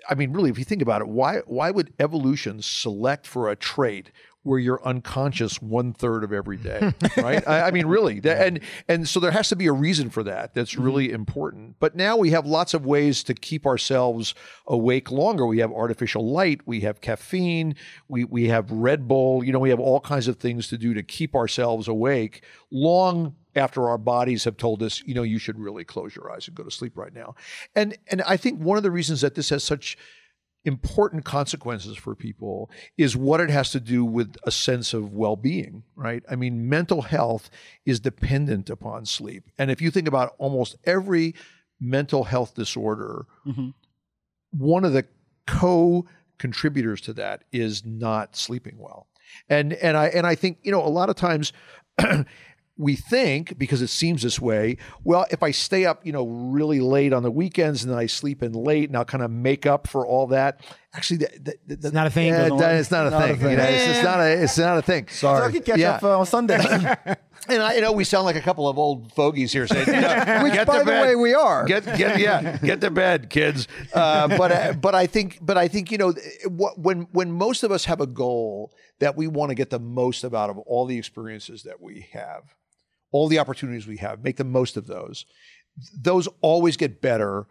I mean, really, if you think about it, why why would evolution select for a trait where you're unconscious one third of every day, right? I, I mean, really, that, and and so there has to be a reason for that. That's mm-hmm. really important. But now we have lots of ways to keep ourselves awake longer. We have artificial light, we have caffeine, we we have Red Bull. You know, we have all kinds of things to do to keep ourselves awake long after our bodies have told us, you know, you should really close your eyes and go to sleep right now. And and I think one of the reasons that this has such important consequences for people is what it has to do with a sense of well-being, right? I mean, mental health is dependent upon sleep. And if you think about almost every mental health disorder, mm-hmm. one of the co contributors to that is not sleeping well. And and I and I think, you know, a lot of times we think because it seems this way well if i stay up you know really late on the weekends and then i sleep in late and i'll kind of make up for all that actually that, that, that, It's not a thing. yeah, that- it's not a thing, You know, it's, it's not a it's not a thing So I can catch Yeah. up uh, on Sunday. and I you know we sound like a couple of old fogies here saying you know, Which, get by the bed. way, we are. Get get yeah, get to bed, kids. Uh, but uh, but I think but I think you know what when when most of us have a goal that we want to get the most out of all the experiences that we have, all the opportunities we have, make the most of those. Those always get better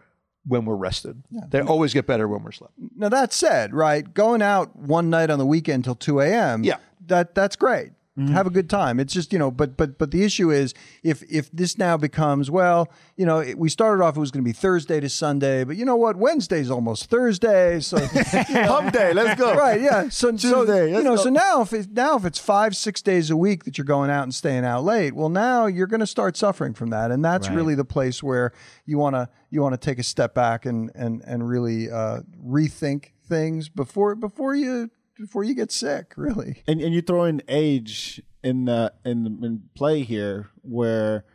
when we're rested. They always get better when we're slept. Now that said, right, going out one night on the weekend till two a.m. Yeah. that that's great. Have a good time. It's just you know, but but but the issue is if if this now becomes well, you know, it, we started off it was going to be Thursday to Sunday, but you know what, Wednesday's almost Thursday, so Hump day. Let's go. right, yeah. So, so Tuesday, you know, go. so now if it, now if it's five six days a week that you're going out and staying out late, well, now you're going to start suffering from that, and that's really the place where you want to you want to take a step back and and and really uh, rethink things before before you before you get sick. Really. and and you throw in age in the in in play here where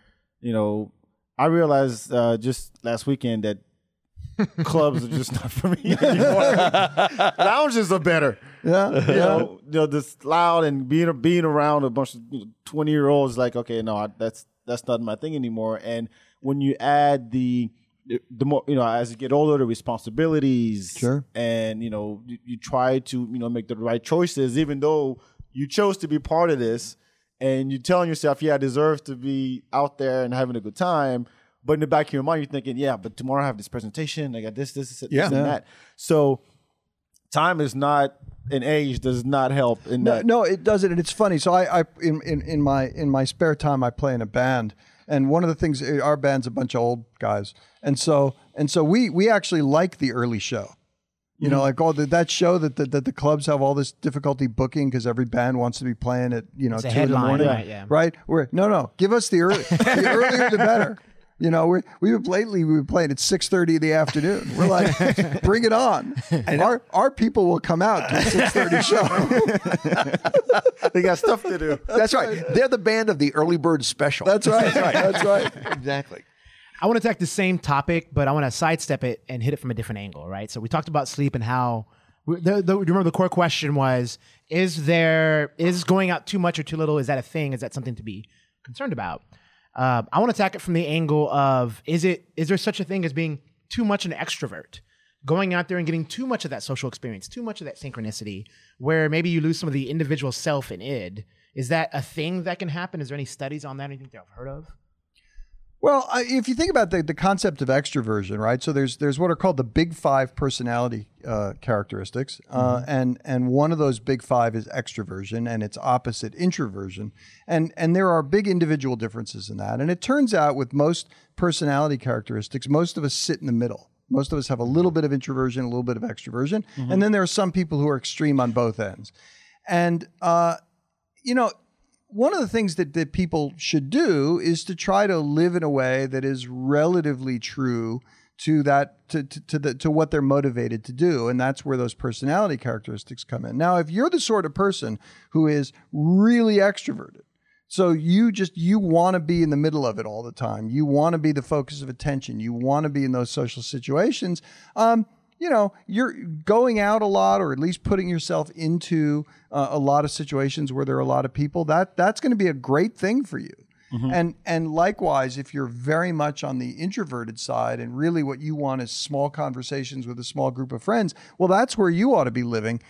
you know I realized uh, just last weekend that clubs are just not for me anymore. Lounges are better. Yeah. You know, you know, this loud and being being around a bunch of twenty year olds, like okay, no, I, that's that's not my thing anymore. And when you add the the more you know, as you get older, the responsibilities, Sure. and you know, you, you try to you know make the right choices, even though you chose to be part of this, and you're telling yourself, yeah, I deserve to be out there and having a good time. But in the back of your mind, you're thinking, yeah, but tomorrow I have this presentation. I got this, this, this, Yeah. this and that. So time is not an age does not help in No, that. no, it doesn't, and it's funny. So I, I in, in in my in my spare time, I play in a band, and one of the things eh, our band's a bunch of old guys, and so and so we we actually like the early show. You know, mm-hmm. like all the, that show that the, that the clubs have all this difficulty booking because every band wants to be playing at you know a two in the morning, right, yeah. right? We're no, no, give us the early, the earlier the better. You know, we we were lately we were playing at six thirty in the afternoon. We're like, bring it on. Our our people will come out to a six thirty show. they got stuff to do. That's right. They're the band of the early bird special. That's right. That's right. exactly. I want to attack the same topic, but I want to sidestep it and hit it from a different angle, right? So we talked about sleep and how. The, the, remember the core question was: Is there is going out too much or too little? Is that a thing? Is that something to be concerned about? Uh, I want to attack it from the angle of: Is it is there such a thing as being too much an extrovert? Going out there and getting too much of that social experience, too much of that synchronicity, where maybe you lose some of the individual self and id. Is that a thing that can happen? Is there any studies on that? Anything that I've heard of? Well, if you think about the, the concept of extroversion, right? So there's there's what are called the big five personality uh, characteristics, uh, and and one of those big five is extroversion, and its opposite introversion, and and there are big individual differences in that. And it turns out with most personality characteristics, most of us sit in the middle. Most of us have a little bit of introversion, a little bit of extroversion, and then there are some people who are extreme on both ends. And uh, you know, one of the things that, that people should do is to try to live in a way that is relatively true to that to, to, to the to what they're motivated to do and that's where those personality characteristics come in. Now if you're the sort of person who is really extroverted so you just you want to be in the middle of it all the time you want to be the focus of attention you want to be in those social situations um, you know, you're going out a lot, or at least putting yourself into uh, a lot of situations where there are a lot of people. That that's going to be a great thing for you. And and likewise, if you're very much on the introverted side, and really what you want is small conversations with a small group of friends, well, that's where you ought to be living.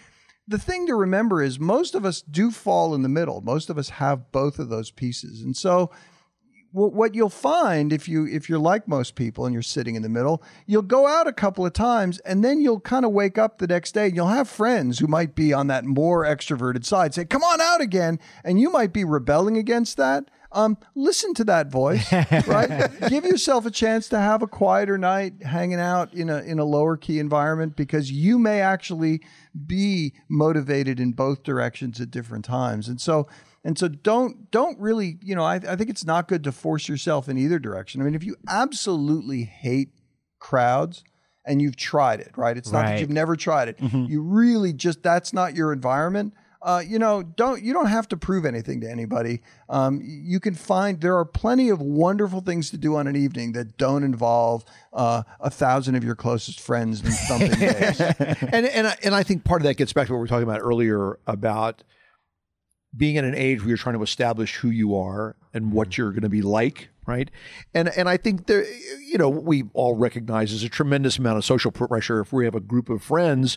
The thing to remember is most of us do fall in the middle. Most of us have both of those pieces, and so what what you'll find if you if you're like most people and you're sitting in the middle, you'll go out a couple of times and then you'll kind of wake up the next day and you'll have friends who might be on that more extroverted side say, "Come on out again," and you might be rebelling against that. Um, listen to that voice, right? Give yourself a chance to have a quieter night, hanging out in a in a lower key environment, because you may actually be motivated in both directions at different times. And so, and so, don't don't really, you know, I, I think it's not good to force yourself in either direction. I mean, if you absolutely hate crowds and you've tried it, right? It's not that you've never tried it. You really just that's not your environment uh, you know, don't you don't have to prove anything to anybody. Um, you can find there are plenty of wonderful things to do on an evening that don't involve uh, a thousand of your closest friends and thumping bass. and and I, and I think part of that gets back to what we were talking about earlier about being at an age where you're trying to establish who you are and what you're going to be like, right? And and I think there, you know, we all recognize there's a tremendous amount of social pressure if we have a group of friends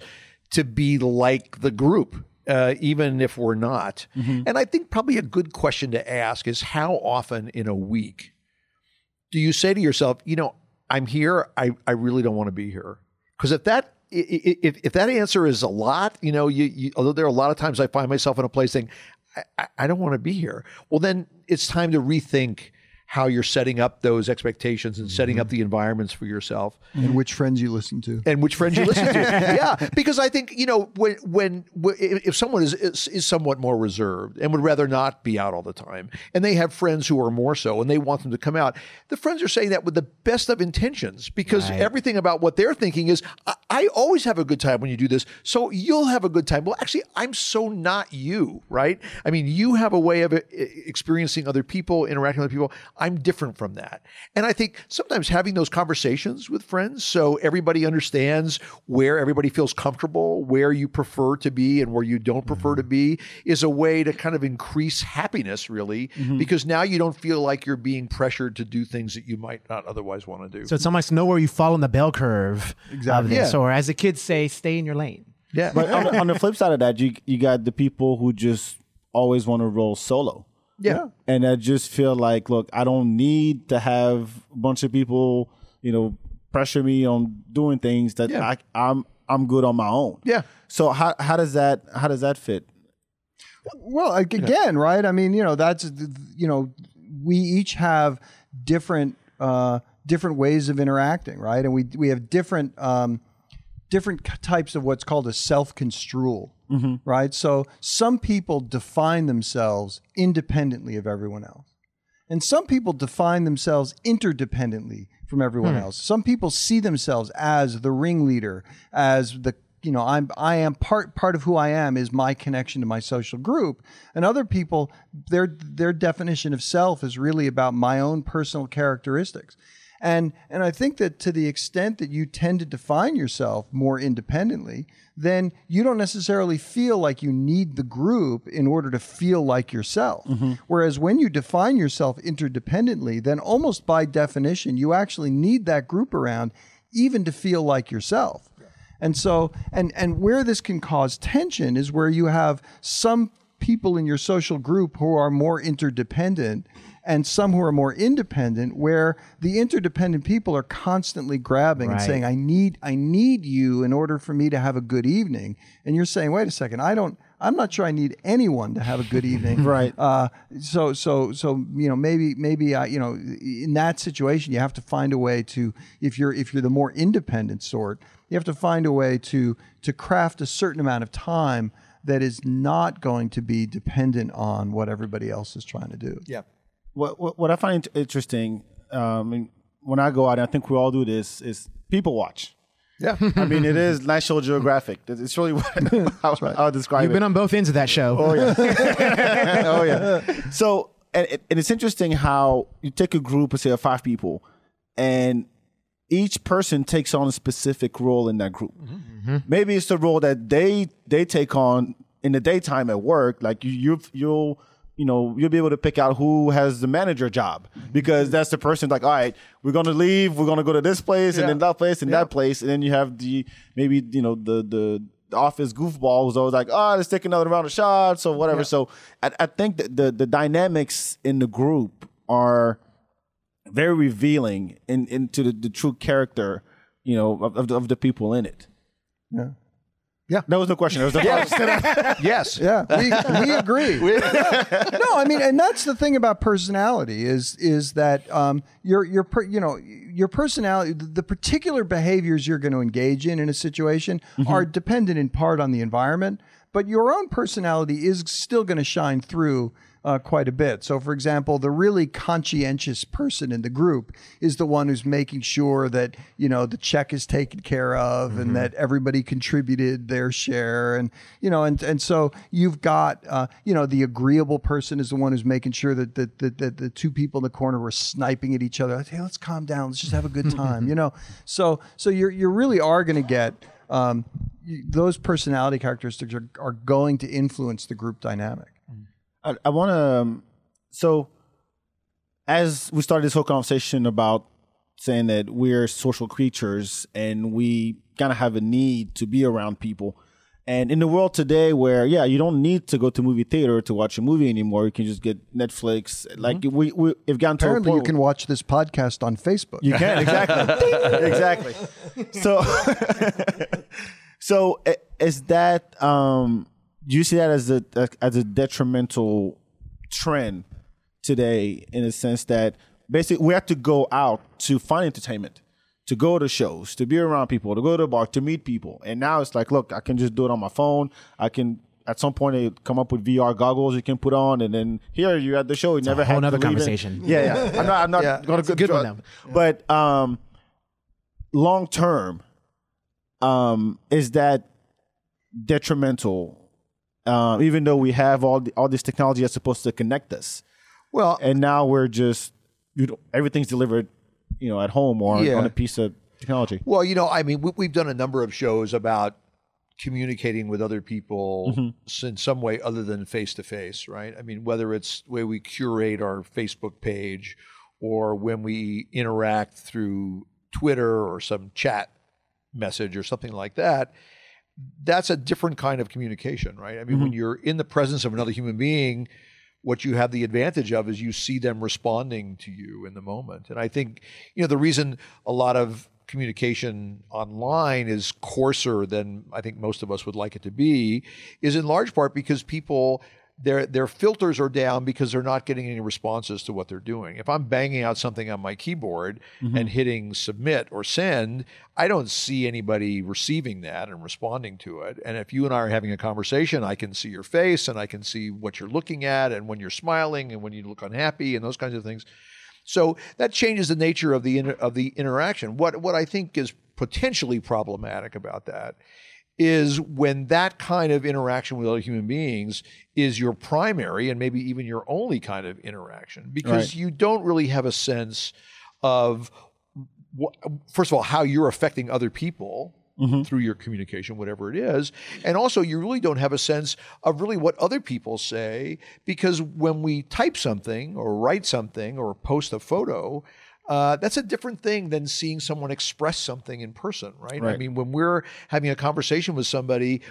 to be like the group. Uh, even if we're not. And I think probably a good question to ask is how often in a week do you say to yourself, you know, I'm here, I, I really don't want to be here? Because if that if, if that answer is a lot, you know, you, you although there are a lot of times I find myself in a place saying, I, I, don't want to be here. Well, then it's time to rethink how you're setting up those expectations and setting up the environments for yourself and which friends you listen to. and which friends you listen to. Yeah, because I think you know when when when- if someone is, is is somewhat more reserved and would rather not be out all the time, and they have friends who are more so, and they want them to come out. The friends are saying that with the best of intentions because everything about what they're thinking is, I, I always have a good time when you do this. So you'll have a good time. Well, actually, I'm so not you, right? I mean, you have a way of uh, experiencing other people, interacting with other people. I'm different from that. And I think sometimes having those conversations with friends so everybody understands where everybody feels comfortable, where you prefer to be and where you don't prefer to mm-hmm. be is a way to kind of increase happiness, really, mm-hmm. because now you don't feel like you're being pressured to do things that you might not otherwise want to do. So it's almost know where you fall in the bell curve Exactly. of this, Yeah. or as the kids say, stay in your lane. yeah. But on the, on the flip side of that, you you got the people who just always want to roll solo. Yeah. and I just feel like, look, I don't need to have a bunch of people, you know, pressure me on doing things that Yeah. I, I'm I'm good on my own. Yeah. So how how does that how does that fit? Well, ag- again, right? I mean, you know, that's you know, we each have different uh, different ways of interacting, right? And we we have different um, different types of what's called a self construal, Mm-hmm. right? So some people define themselves independently of everyone else. And some people define themselves interdependently from everyone hmm. else. Some people see themselves as the ringleader, as the you know, I'm I am part part of who I am is my connection to my social group. And other people, their their definition of self is really about my own personal characteristics. And and I think that to the extent that you tend to define yourself more independently, then you don't necessarily feel like you need the group in order to feel like yourself. Mm-hmm. Whereas when you define yourself interdependently, then almost by definition, you actually need that group around even to feel like yourself. And so, and and where this can cause tension is where you have some people in your social group who are more interdependent and some who are more independent where the interdependent people are constantly grabbing and saying I need I need you in order for me to have a good evening and you're saying wait a second I don't I'm not sure I need anyone to have a good evening Right. uh, so so so you know maybe maybe uh, you know in that situation you have to find a way to if you're if you're the more independent sort you have to find a way to to craft a certain amount of time that is not going to be dependent on what everybody else is trying to do. Yeah. What what, what I find interesting, um, and when I go out, and I think we all do this, is people watch. Yeah. I mean, it is National Geographic. It's really what how, how I describe You've it. been on both ends of that show. Oh yeah. oh yeah. So and, and it's interesting how you take a group, let's say of five people, and each person takes on a specific role in that group. Maybe it's the role that they they take on in the daytime at work. Like you you you'll you know you'll be able to pick out who has the manager job because that's the person like all right we're gonna leave we're gonna go to this place and then that place and that place and then you have the maybe you know the the office goofball who's always like, oh, let's take another round of shots or whatever. So I, I think that the the dynamics in the group are very revealing in, into the, the true character, you know, of, of, the, of the people in it. Yeah. Yeah. That was the question. That was the yes. Yeah, we, we agree. no, I mean, and that's the thing about personality is is that um, your your per, you know your personality, the the particular behaviors you're going to engage in in a situation are dependent in part on the environment, but your own personality is still going to shine through. Uh, quite a bit. So, for example, the really conscientious person in the group is the one who's making sure that you know the check is taken care of and that everybody contributed their share, and you know, and and so you've got uh, you know the agreeable person is the one who's making sure that that, that, that the two people in the corner were sniping at each other. Like, hey, let's calm down. Let's just have a good time. you know, so so you're you really are going to get. Um, those personality characteristics are, are going to influence the group dynamic. I, I want to. Um, so, as we started this whole conversation about saying that we're social creatures and we kind of have a need to be around people, and in the world today, where yeah, you don't need to go to movie theater to watch a movie anymore. You can just get Netflix. Like we we have gotten to a Apparently, you can watch this podcast on Facebook. You can exactly, exactly. So, so is that um, do you see that as a as a detrimental trend today in the sense that basically we have to go out to find entertainment, to go to shows, to be around people, to go to a bar, to meet people, and now it's like, look, I can just do it on my phone. I can. At some point, they come up with VR goggles you can put on, and then here you're at the show. You never whole had to nother leave it. conversation. Yeah, yeah. I'm not. I'm not Yeah, going it's a good one, But um, long term, um, is that detrimental? Um, even though we have all the, all this technology that's supposed to connect us, Well, and now we're just you know, everything's delivered, you know, at home or Yeah. on a piece of technology. Well, you know, I mean, we, we've done a number of shows about communicating with other people Mm-hmm. in some way other than face to face, right? I mean, whether it's the way we curate our Facebook page or when we interact through Twitter or some chat message or something like that, that's a different kind of communication, right? I mean, Mm-hmm. when you're in the presence of another human being, what you have the advantage of is you see them responding to you in the moment. And I think, you know, the reason a lot of communication online is coarser than I think most of us would like it to be is in large part because people their their filters are down because they're not getting any responses to what they're doing. If I'm banging out something on my keyboard mm-hmm. and hitting submit or send, I don't see anybody receiving that and responding to it. And if you and I are having a conversation, I can see your face and I can see what you're looking at and when you're smiling and when you look unhappy and those kinds of things. So that changes the nature of the inter- of the interaction. What what I think is potentially problematic about that is when that kind of interaction with other human beings is your primary and maybe even your only kind of interaction because Right. you don't really have a sense of what, first of all how you're affecting other people mm-hmm. through your communication whatever it is and also you really don't have a sense of really what other people say because when we type something or write something or post a photo uh, that's a different thing than seeing someone express something in person right? i mean when we're having a conversation with somebody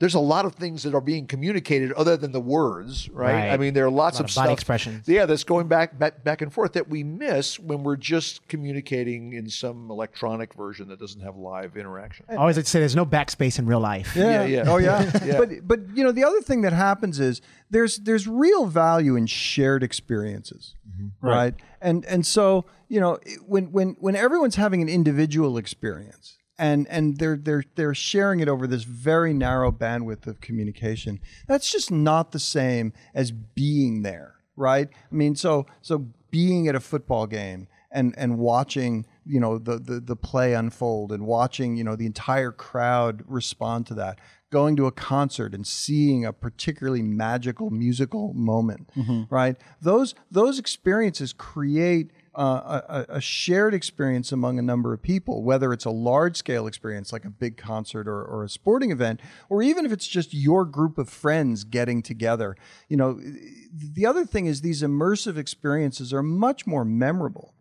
there's a lot of things that are being communicated other than the words, right? Right. I mean, there are lots lot of, of body stuff, expressions. Yeah, that's going back, back back and forth that we miss when we're just communicating in some electronic version that doesn't have live interaction. I always like to say there's no backspace in real life. Yeah, yeah. Oh yeah. Yeah. But but you know the other thing that happens is there's there's real value in shared experiences, mm-hmm. right? And and so you know when when when everyone's having an individual experience and and they're they're they're sharing it over this very narrow bandwidth of communication, that's just not the same as being there, right? I mean, so so being at a football game and and watching you know the, the the play unfold and watching you know the entire crowd respond to that going to a concert and seeing a particularly magical musical moment mm-hmm. right? Those those experiences create uh, a, a shared experience among a number of people, whether it's a large scale experience like a big concert or, or a sporting event, or even if it's just your group of friends getting together. You know, the other thing is these immersive experiences are much more memorable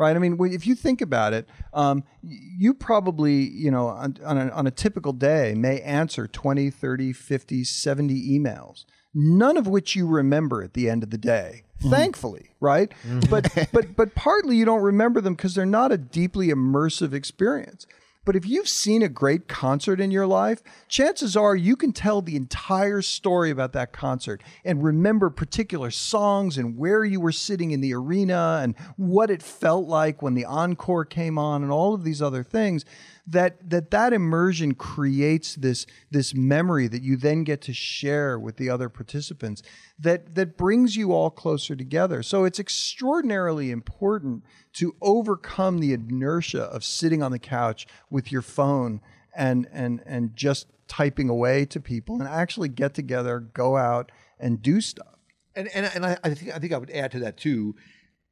right? I mean, if you think about it, um, you probably, you know, on, on, a, on a typical day may answer 20, 30, 50, 70 emails, none of which you remember at the end of the day. Mm-hmm. Thankfully, right? Mm-hmm. But but but partly you don't remember them because they're not a deeply immersive experience. But if you've seen a great concert in your life, chances are you can tell the entire story about that concert and remember particular songs and where you were sitting in the arena and what it felt like when the encore came on and all of these other things that that that immersion creates this this memory that you then get to share with the other participants that that brings you all closer together so it's extraordinarily important to overcome the inertia of sitting on the couch with your phone and and and just typing away to people and actually get together go out and do stuff And and, and I, I think I think I would add to that too.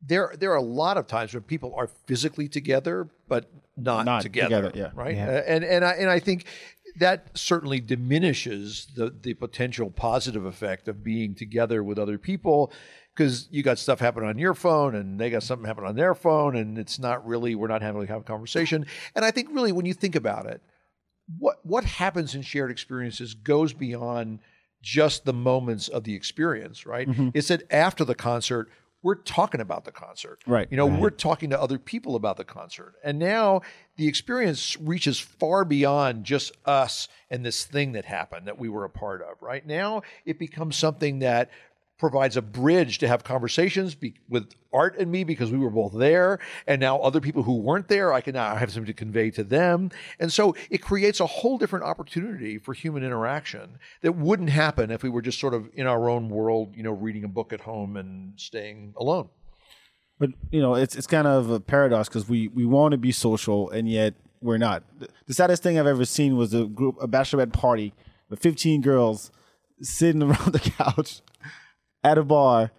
There there are a lot of times when people are physically together but not, Not together, together, yeah. right? Yeah. Uh, and and I and I think that certainly diminishes the the potential positive effect of being together with other people because you got stuff happening on your phone and they got something happening on their phone and it's not really we're not having to have a conversation. And I think really when you think about it, what what happens in shared experiences goes beyond just the moments of the experience, right? It's that after the concert, we're talking about the concert. Right. You know, we're talking to other people about the concert. And now the experience reaches far beyond just us and this thing that happened that we were a part of, right? Now it becomes something that provides a bridge to have conversations be, with Art and me because we were both there. And now other people who weren't there, I can now have something to convey to them. And so it creates a whole different opportunity for human interaction that wouldn't happen if we were just sort of in our own world, you know, reading a book at home and staying alone. But you know, it's it's kind of a paradox because we we want to be social, and yet we're not. The, saddest thing I've ever seen was a group, a bachelorette party with 15 girls sitting around the couch at a bar,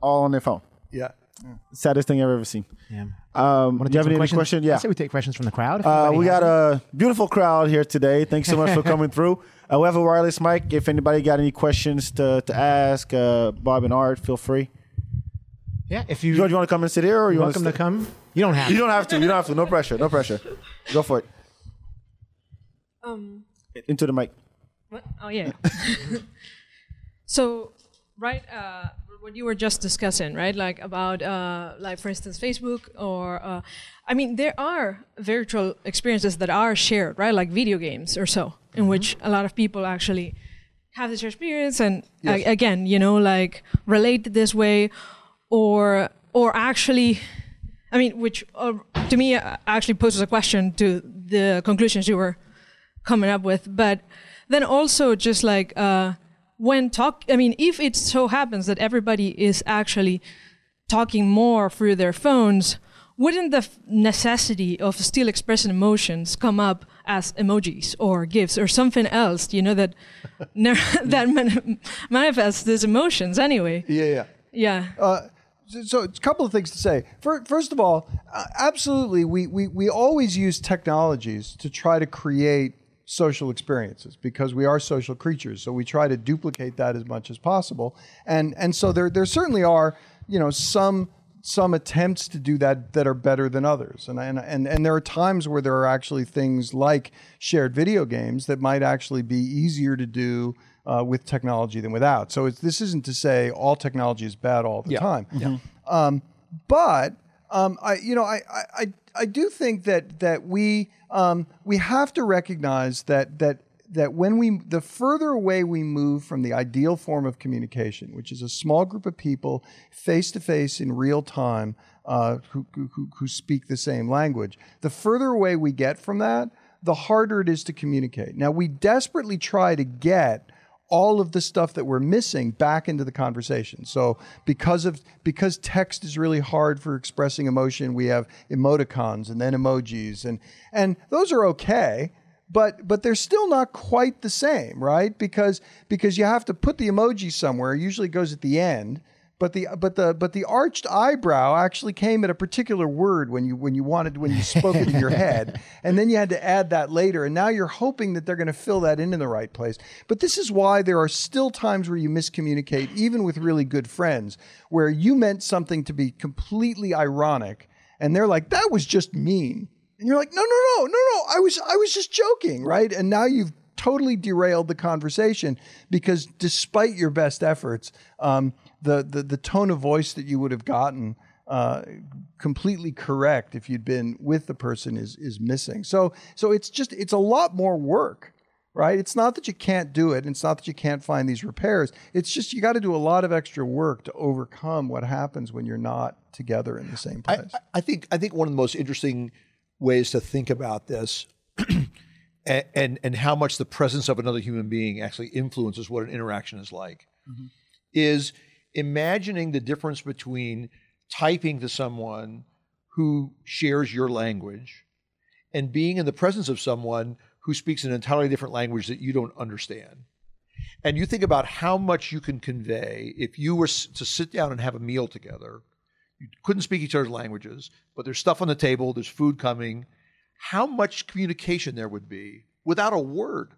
all on their phone. Yeah. Saddest thing I've ever seen. Yeah. Um, do you have any other question? Yeah. I say we take questions from the crowd. Uh, we got any. a beautiful crowd here today. Thanks so much for coming through. Uh, we have a wireless mic. If anybody got any questions to, to ask uh, Bob and Art, feel free. Yeah, if you, George, you want to come and sit here, or you welcome want to come. You don't have You to. don't have to. You don't have to. No pressure. No pressure. Go for it. Um, Into the mic. what? Oh yeah. so, right, uh, what you were just discussing, right? Like about, uh, like for instance, Facebook or, uh, I mean, there are virtual experiences that are shared, right? Like video games or so, in which a lot of people actually have this experience and a- again, you know, like relate this way, or or actually I mean, which uh, to me uh, actually poses a question to the conclusions you were coming up with. But then also just like uh, when talk, I mean, if it so happens that everybody is actually talking more through their phones, wouldn't the f- necessity of still expressing emotions come up as emojis or gifs or something else? You know that that man- manifests these emotions anyway. Yeah. Yeah. Yeah. Uh, so, a couple of things to say. First of all, absolutely, we, we, we always use technologies to try to create social experiences because we are social creatures. So we try to duplicate that as much as possible. And, and so there, there certainly are, you know, some some attempts to do that that are better than others. And, and, and, and there are times where there are actually things like shared video games that might actually be easier to do uh, with technology than without. So it's, this isn't to say all technology is bad all the time. Yeah. Um, but um, I, you know, I, I, I, do think that that we um, we have to recognize that that that when we the further away we move from the ideal form of communication, which is a small group of people face to face in real time uh, who, who who speak the same language, the further away we get from that, the harder it is to communicate. Now we desperately try to get all of the stuff that we're missing back into the conversation. So because of because text is really hard for expressing emotion, we have emoticons and then emojis and and those are okay, but but they're still not quite the same, right? Because because you have to put the emoji somewhere. It usually goes at the end. But the but the but the arched eyebrow actually came at a particular word when you when you wanted when you spoke it in your head, and then you had to add that later. And now you're hoping that they're going to fill that in in the right place. But this is why there are still times where you miscommunicate, even with really good friends, where you meant something to be completely ironic, and they're like, "That was just mean," and you're like, "No, no, no, no, no, I was I was just joking, right?" And now you've totally derailed the conversation because despite your best efforts, um, the, the the tone of voice that you would have gotten uh, completely correct if you'd been with the person is is missing. So so it's just it's a lot more work. Right? It's not that you can't do it. It's not that you can't find these repairs. It's just you got to do a lot of extra work to overcome what happens when you're not together in the same place. I think I think one of the most interesting ways to think about this and, and and how much the presence of another human being actually influences what an interaction is like is imagining the difference between typing to someone who shares your language and being in the presence of someone who speaks an entirely different language that you don't understand. And you think about how much you can convey if you were to sit down and have a meal together. You couldn't speak each other's languages, but there's stuff on the table, there's food coming. How much communication there would be without a word,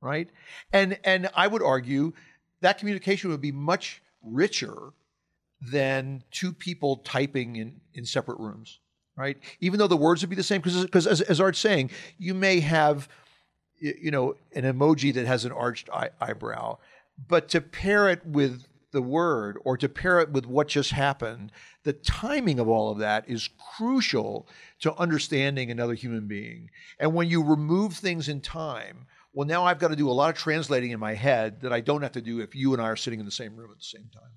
right? And and I would argue that communication would be much richer than two people typing in, in separate rooms, right? Even though the words would be the same, because as, as Art's saying, you may have you know an emoji that has an arched eye, eyebrow, but to pair it with the word or to pair it with what just happened, the timing of all of that is crucial to understanding another human being. And when you remove things in time, well, now I've got to do a lot of translating in my head that I don't have to do if you and I are sitting in the same room at the same time.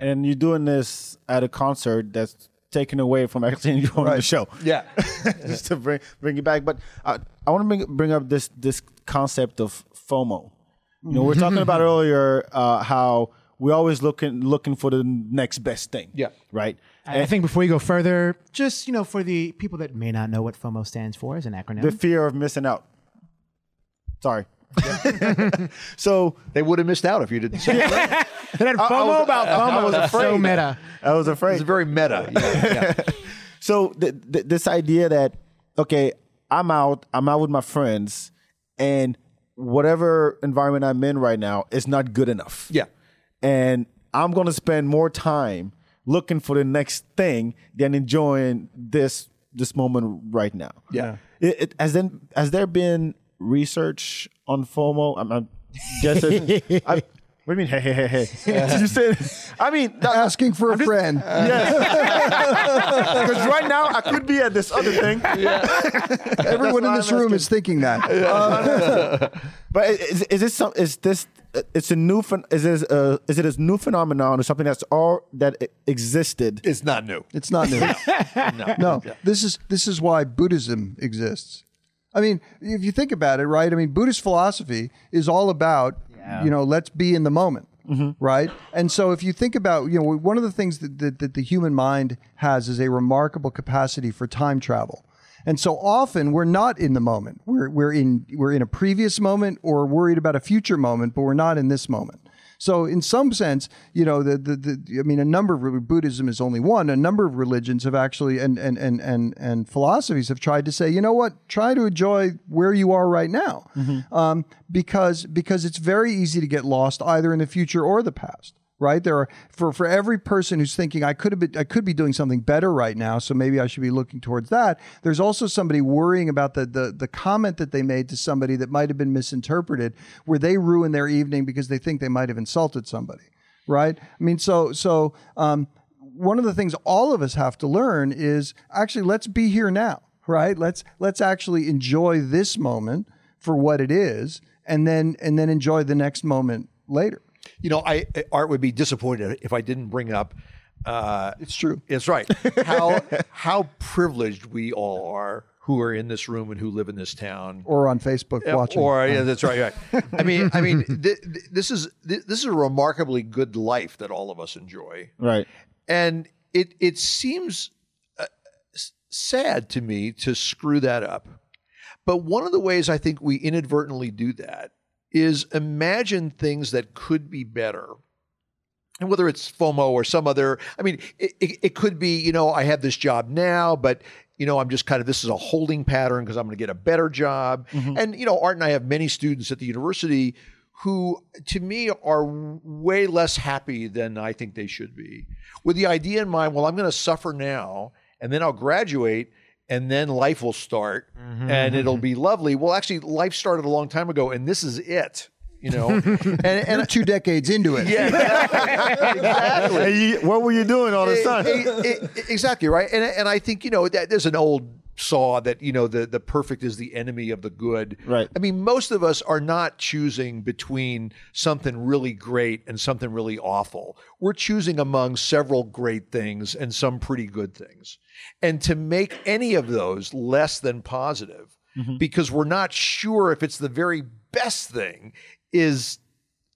And you're doing this at a concert that's taken away from actually enjoying the show. Yeah. just to bring bring it back. But I, I want to bring bring up this this concept of FOMO. You know, we are talking about earlier uh, how we're always looking looking for the next best thing. Yeah. Right. I think before you go further, just you know, for the people that may not know what FOMO stands for as an acronym, The fear of missing out. Sorry. so They would have missed out if you didn't say it. They had FOMO was- about FOMO. I was That's so afraid. meta. I was afraid. It's very meta. Yeah, yeah. So th- th- this idea that okay, I'm out, I'm out with my friends, and whatever environment I'm in right now is not good enough. Yeah. and I'm gonna spend more time looking for the next thing than enjoying this this moment right now. Yeah. It, it, has then has there been research on FOMO? I'm, I'm guessing. I, what do you mean? Hey, hey, hey, hey. you said. I mean, that, Asking for a friend. Uh, because right now I could be at this other thing. Everyone in this I'm room asking. is thinking that. Uh, but is, is this some? Is this? Uh, it's a new. phen- Is this? Uh, is it a new phenomenon or something that's all that existed? It's not new. It's not new. no, this is this is why Buddhism exists. I mean, if you think about it, right? I mean, Buddhist philosophy is all about you know, let's be in the moment. Mm-hmm. Right. And so if you think about, you know, one of the things that, that, that the human mind has is a remarkable capacity for time travel. And so often we're not in the moment. We're, we're in we're in a previous moment or worried about a future moment, but we're not in this moment. So in some sense, you know, the, the, the I mean, a number of Buddhism is only one. A number of religions have actually and and and and and philosophies have tried to say, you know what, try to enjoy where you are right now, um, because because it's very easy to get lost either in the future or the past. Right there are for for every person who's thinking I could have been I could be doing something better right now, so maybe I should be looking towards that. There's also somebody worrying about the the the comment that they made to somebody that might have been misinterpreted, where they ruin their evening because they think they might have insulted somebody. Right? I mean, so so um, one of the things all of us have to learn is actually let's be here now. Right? Let's let's actually enjoy this moment for what it is, and then and then enjoy the next moment later. You know, I Art would be disappointed if I didn't bring up. Uh, It's true. it's right. How how privileged we all are who are in this room and who live in this town. Or on Facebook watching. Or yeah, that's right. right. I mean, I mean, th- th- this is th- this is a remarkably good life that all of us enjoy, Right. and it it seems uh, sad to me to screw that up. But one of the ways I think we inadvertently do that is imagine things that could be better. And whether it's FOMO or some other, I mean, it, it, it could be, you know, I have this job now, but, you know, I'm just kind of, this is a holding pattern because I'm going to get a better job. Mm-hmm. And, you know, Art and I have many students at the university who, to me, are way less happy than I think they should be. With the idea in mind, well, I'm going to suffer now and then I'll graduate and then life will start mm-hmm, and it'll mm-hmm. be lovely. Well, actually, life started a long time ago and this is it, you know? and, and You're two decades into it. yeah, exactly. And you, what were you doing all this time? E- e- e- exactly right, and and I think you know that there's an old saw that you know the the perfect is the enemy of the good. Right. I mean, most of us are not choosing between something really great and something really awful. We're choosing among several great things and some pretty good things, and to make any of those less than positive mm-hmm. because we're not sure if it's the very best thing is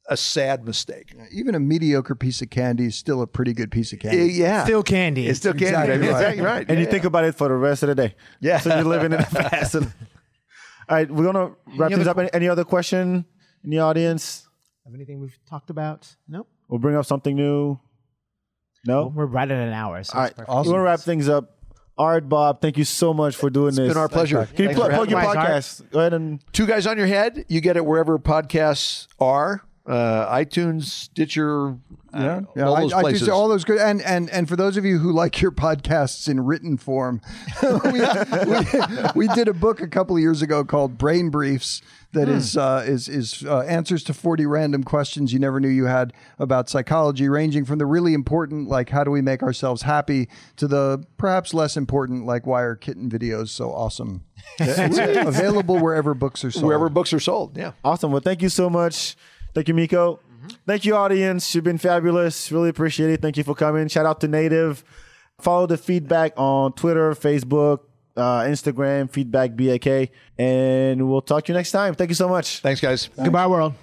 a sad mistake. Even a mediocre piece of candy is still a pretty good piece of eh, candy. Yeah, Still candy. It's still candy. Exactly right. Exactly right. and you Yeah, think about it for the rest of the day. Yeah. So you're living in the past. all right, we're gonna wrap Any things other up. Any, any other question in the audience? Have anything we've talked about? Nope. We'll bring up something new. No. We're right at an hour. So All it's right. perfect. We're gonna wrap things up. Art, Bob, thank you so much for doing this. It's been our pleasure. Can you Thanks plug, plug your podcast? Go ahead and Two guys on your head. You get it wherever podcasts are. Uh, iTunes, Stitcher, uh, Yeah, yeah. all those I places. say all those good, and and and for those of you who like your podcasts in written form, we, we, we did a book a couple of years ago called Brain Briefs that is uh, is is uh, answers to forty random questions you never knew you had about psychology, ranging from the really important like how do we make ourselves happy to the perhaps less important like why are kitten videos so awesome. Available wherever books are sold. wherever books are sold. Yeah. awesome. Well, thank you so much. Thank you, Miko. Thank you, audience. You've been fabulous. Really appreciate it. Thank you for coming. Shout out to Native. Follow the feedback on Twitter, Facebook, uh, Instagram, feedback BAK. And we'll talk to you next time. Thank you so much. Thanks, guys. Goodbye, world.